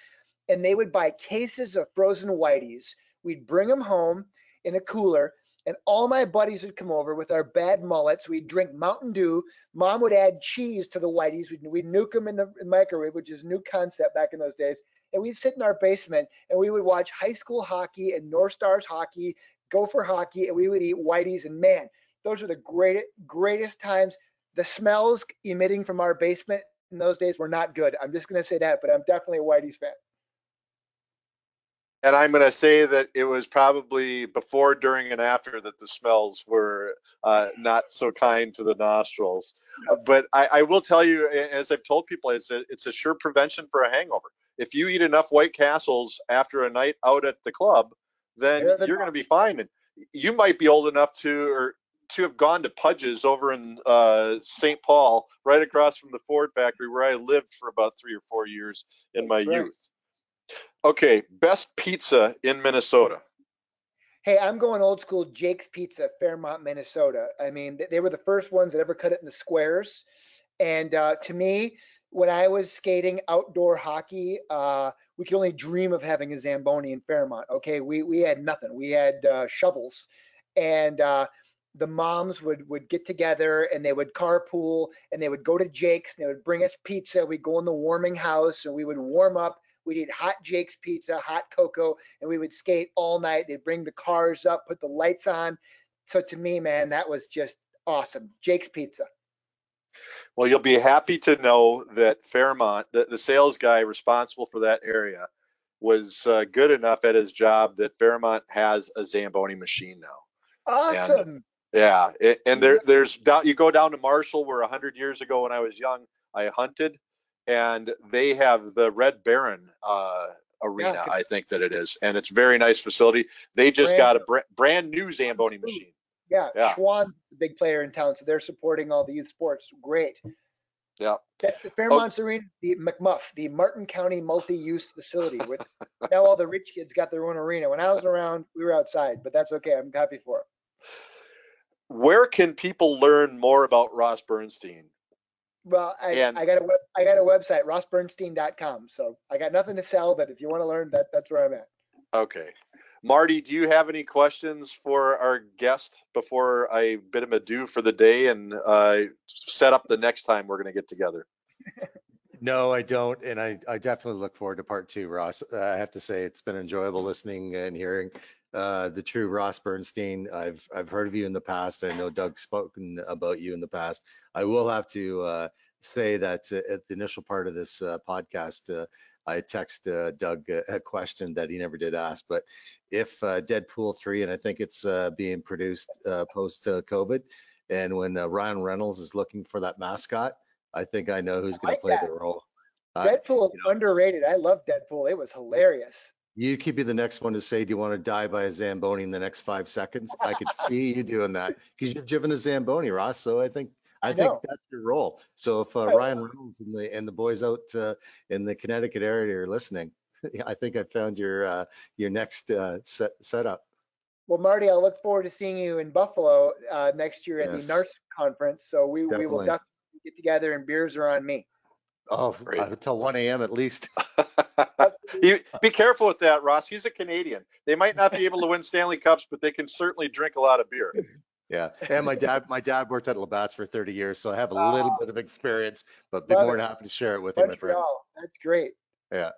[SPEAKER 2] and they would buy cases of frozen Whiteys. We'd bring them home in a cooler, and all my buddies would come over with our bad mullets. We'd drink Mountain Dew. Mom would add cheese to the Whiteys. We'd, we'd nuke them in the microwave, which is a new concept back in those days and we'd sit in our basement and we would watch high school hockey and North Stars hockey, Gopher hockey, and we would eat Whiteys. And man, those were the greatest greatest times. The smells emitting from our basement in those days were not good. I'm just gonna say that, but I'm definitely a Whiteys fan.
[SPEAKER 1] And I'm going to say that it was probably before, during, and after that the smells were uh, not so kind to the nostrils. But I, I, will tell you, as I've told people, it's a, it's a sure prevention for a hangover if you eat enough White Castles after a night out at the club, then yeah, you're going to be fine. And you might be old enough to or to have gone to Pudge's over in uh, St. Paul, right across from the Ford factory where I lived for about three or four years in my right. youth. Okay, best pizza in Minnesota.
[SPEAKER 2] Hey, I'm going old school Jake's Pizza, Fairmont, Minnesota. I mean, they were the first ones that ever cut it in the squares. And uh, to me, when I was skating outdoor hockey, uh, we could only dream of having a Zamboni in Fairmont. Okay, we we had nothing. We had uh, shovels, and uh, the moms would would get together and they would carpool and they would go to Jake's and they would bring us pizza. We'd go in the warming house and we would warm up. We'd eat hot Jake's pizza, hot cocoa, and we would skate all night. They'd bring the cars up, put the lights on. So to me, man, that was just awesome. Jake's pizza.
[SPEAKER 1] Well, you'll be happy to know that Fairmont, the, the sales guy responsible for that area, was uh, good enough at his job that Fairmont has a Zamboni machine now.
[SPEAKER 2] Awesome.
[SPEAKER 1] And, yeah, it, and there, there's down. You go down to Marshall, where 100 years ago, when I was young, I hunted, and they have the Red Baron uh, arena. Yeah. I think that it is, and it's a very nice facility. They just brand, got a br- brand new Zamboni machine.
[SPEAKER 2] Yeah, yeah. Schwan's a big player in town, so they're supporting all the youth sports. Great.
[SPEAKER 1] Yeah.
[SPEAKER 2] That's the Fairmont oh. Arena, the McMuff, the Martin County multi-use facility. With now all the rich kids got their own arena. When I was around, we were outside, but that's okay. I'm happy for it.
[SPEAKER 1] Where can people learn more about Ross Bernstein?
[SPEAKER 2] Well, I, and, I got a web, I got a website, rossbernstein.com. So I got nothing to sell, but if you want to learn, that that's where I'm at.
[SPEAKER 1] Okay. Marty, do you have any questions for our guest before I bid him adieu for the day and uh, set up the next time we're going to get together?
[SPEAKER 3] No, I don't, and I, I definitely look forward to part two, Ross. Uh, I have to say it's been enjoyable listening and hearing uh, the true Ross Bernstein. I've I've heard of you in the past. I know Doug's spoken about you in the past. I will have to uh, say that uh, at the initial part of this uh, podcast, uh, I text uh, Doug a, a, question that he never did ask. But if uh, Deadpool 3, and I think it's uh, being produced uh, post COVID, and when uh, Ryan Reynolds is looking for that mascot, I think I know who's going like to play that. the role.
[SPEAKER 2] Deadpool is you know, underrated. I love Deadpool. It was hilarious.
[SPEAKER 3] You could be the next one to say, do you want to die by a Zamboni in the next five seconds? I could see you doing that because you've driven a Zamboni, Ross. So I think I,
[SPEAKER 2] I
[SPEAKER 3] think that's your role. So if uh,
[SPEAKER 2] Right.
[SPEAKER 3] Ryan Reynolds and the and the boys out uh, in the Connecticut area are listening, I think I found your uh, your next uh, set setup.
[SPEAKER 2] Well, Marty, I'll look forward to seeing you in Buffalo uh, next year at
[SPEAKER 3] Yes.
[SPEAKER 2] the NARS conference. So we, we will
[SPEAKER 3] Definitely.
[SPEAKER 2] definitely get together and beers are on me.
[SPEAKER 3] Oh,
[SPEAKER 1] Great.
[SPEAKER 3] Uh, until 1 a.m. at least.
[SPEAKER 1] you, be careful with that, Ross. He's a Canadian. They might not be able to win Stanley Cups, but they can certainly drink a lot of beer.
[SPEAKER 3] Yeah, and my dad, my dad worked at Labatt's for 30 years, so I have a little
[SPEAKER 2] ah.
[SPEAKER 3] bit of experience, but be more than happy to share it with you, my friend.
[SPEAKER 2] That's great.
[SPEAKER 3] Yeah.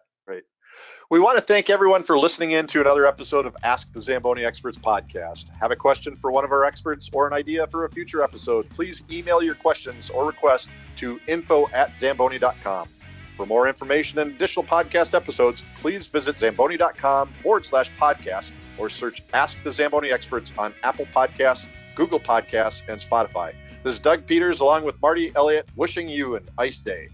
[SPEAKER 1] We want to thank everyone for listening in to another episode of Ask the Zamboni Experts podcast. Have a question for one of our experts or an idea for a future episode? Please email your questions or request to info at zamboni.com. For more information and additional podcast episodes, please visit zamboni.com forward slash podcast or search Ask the Zamboni Experts on Apple Podcasts, Google Podcasts, and Spotify. This is Doug Peters along with Marty Elliott wishing you an ice day.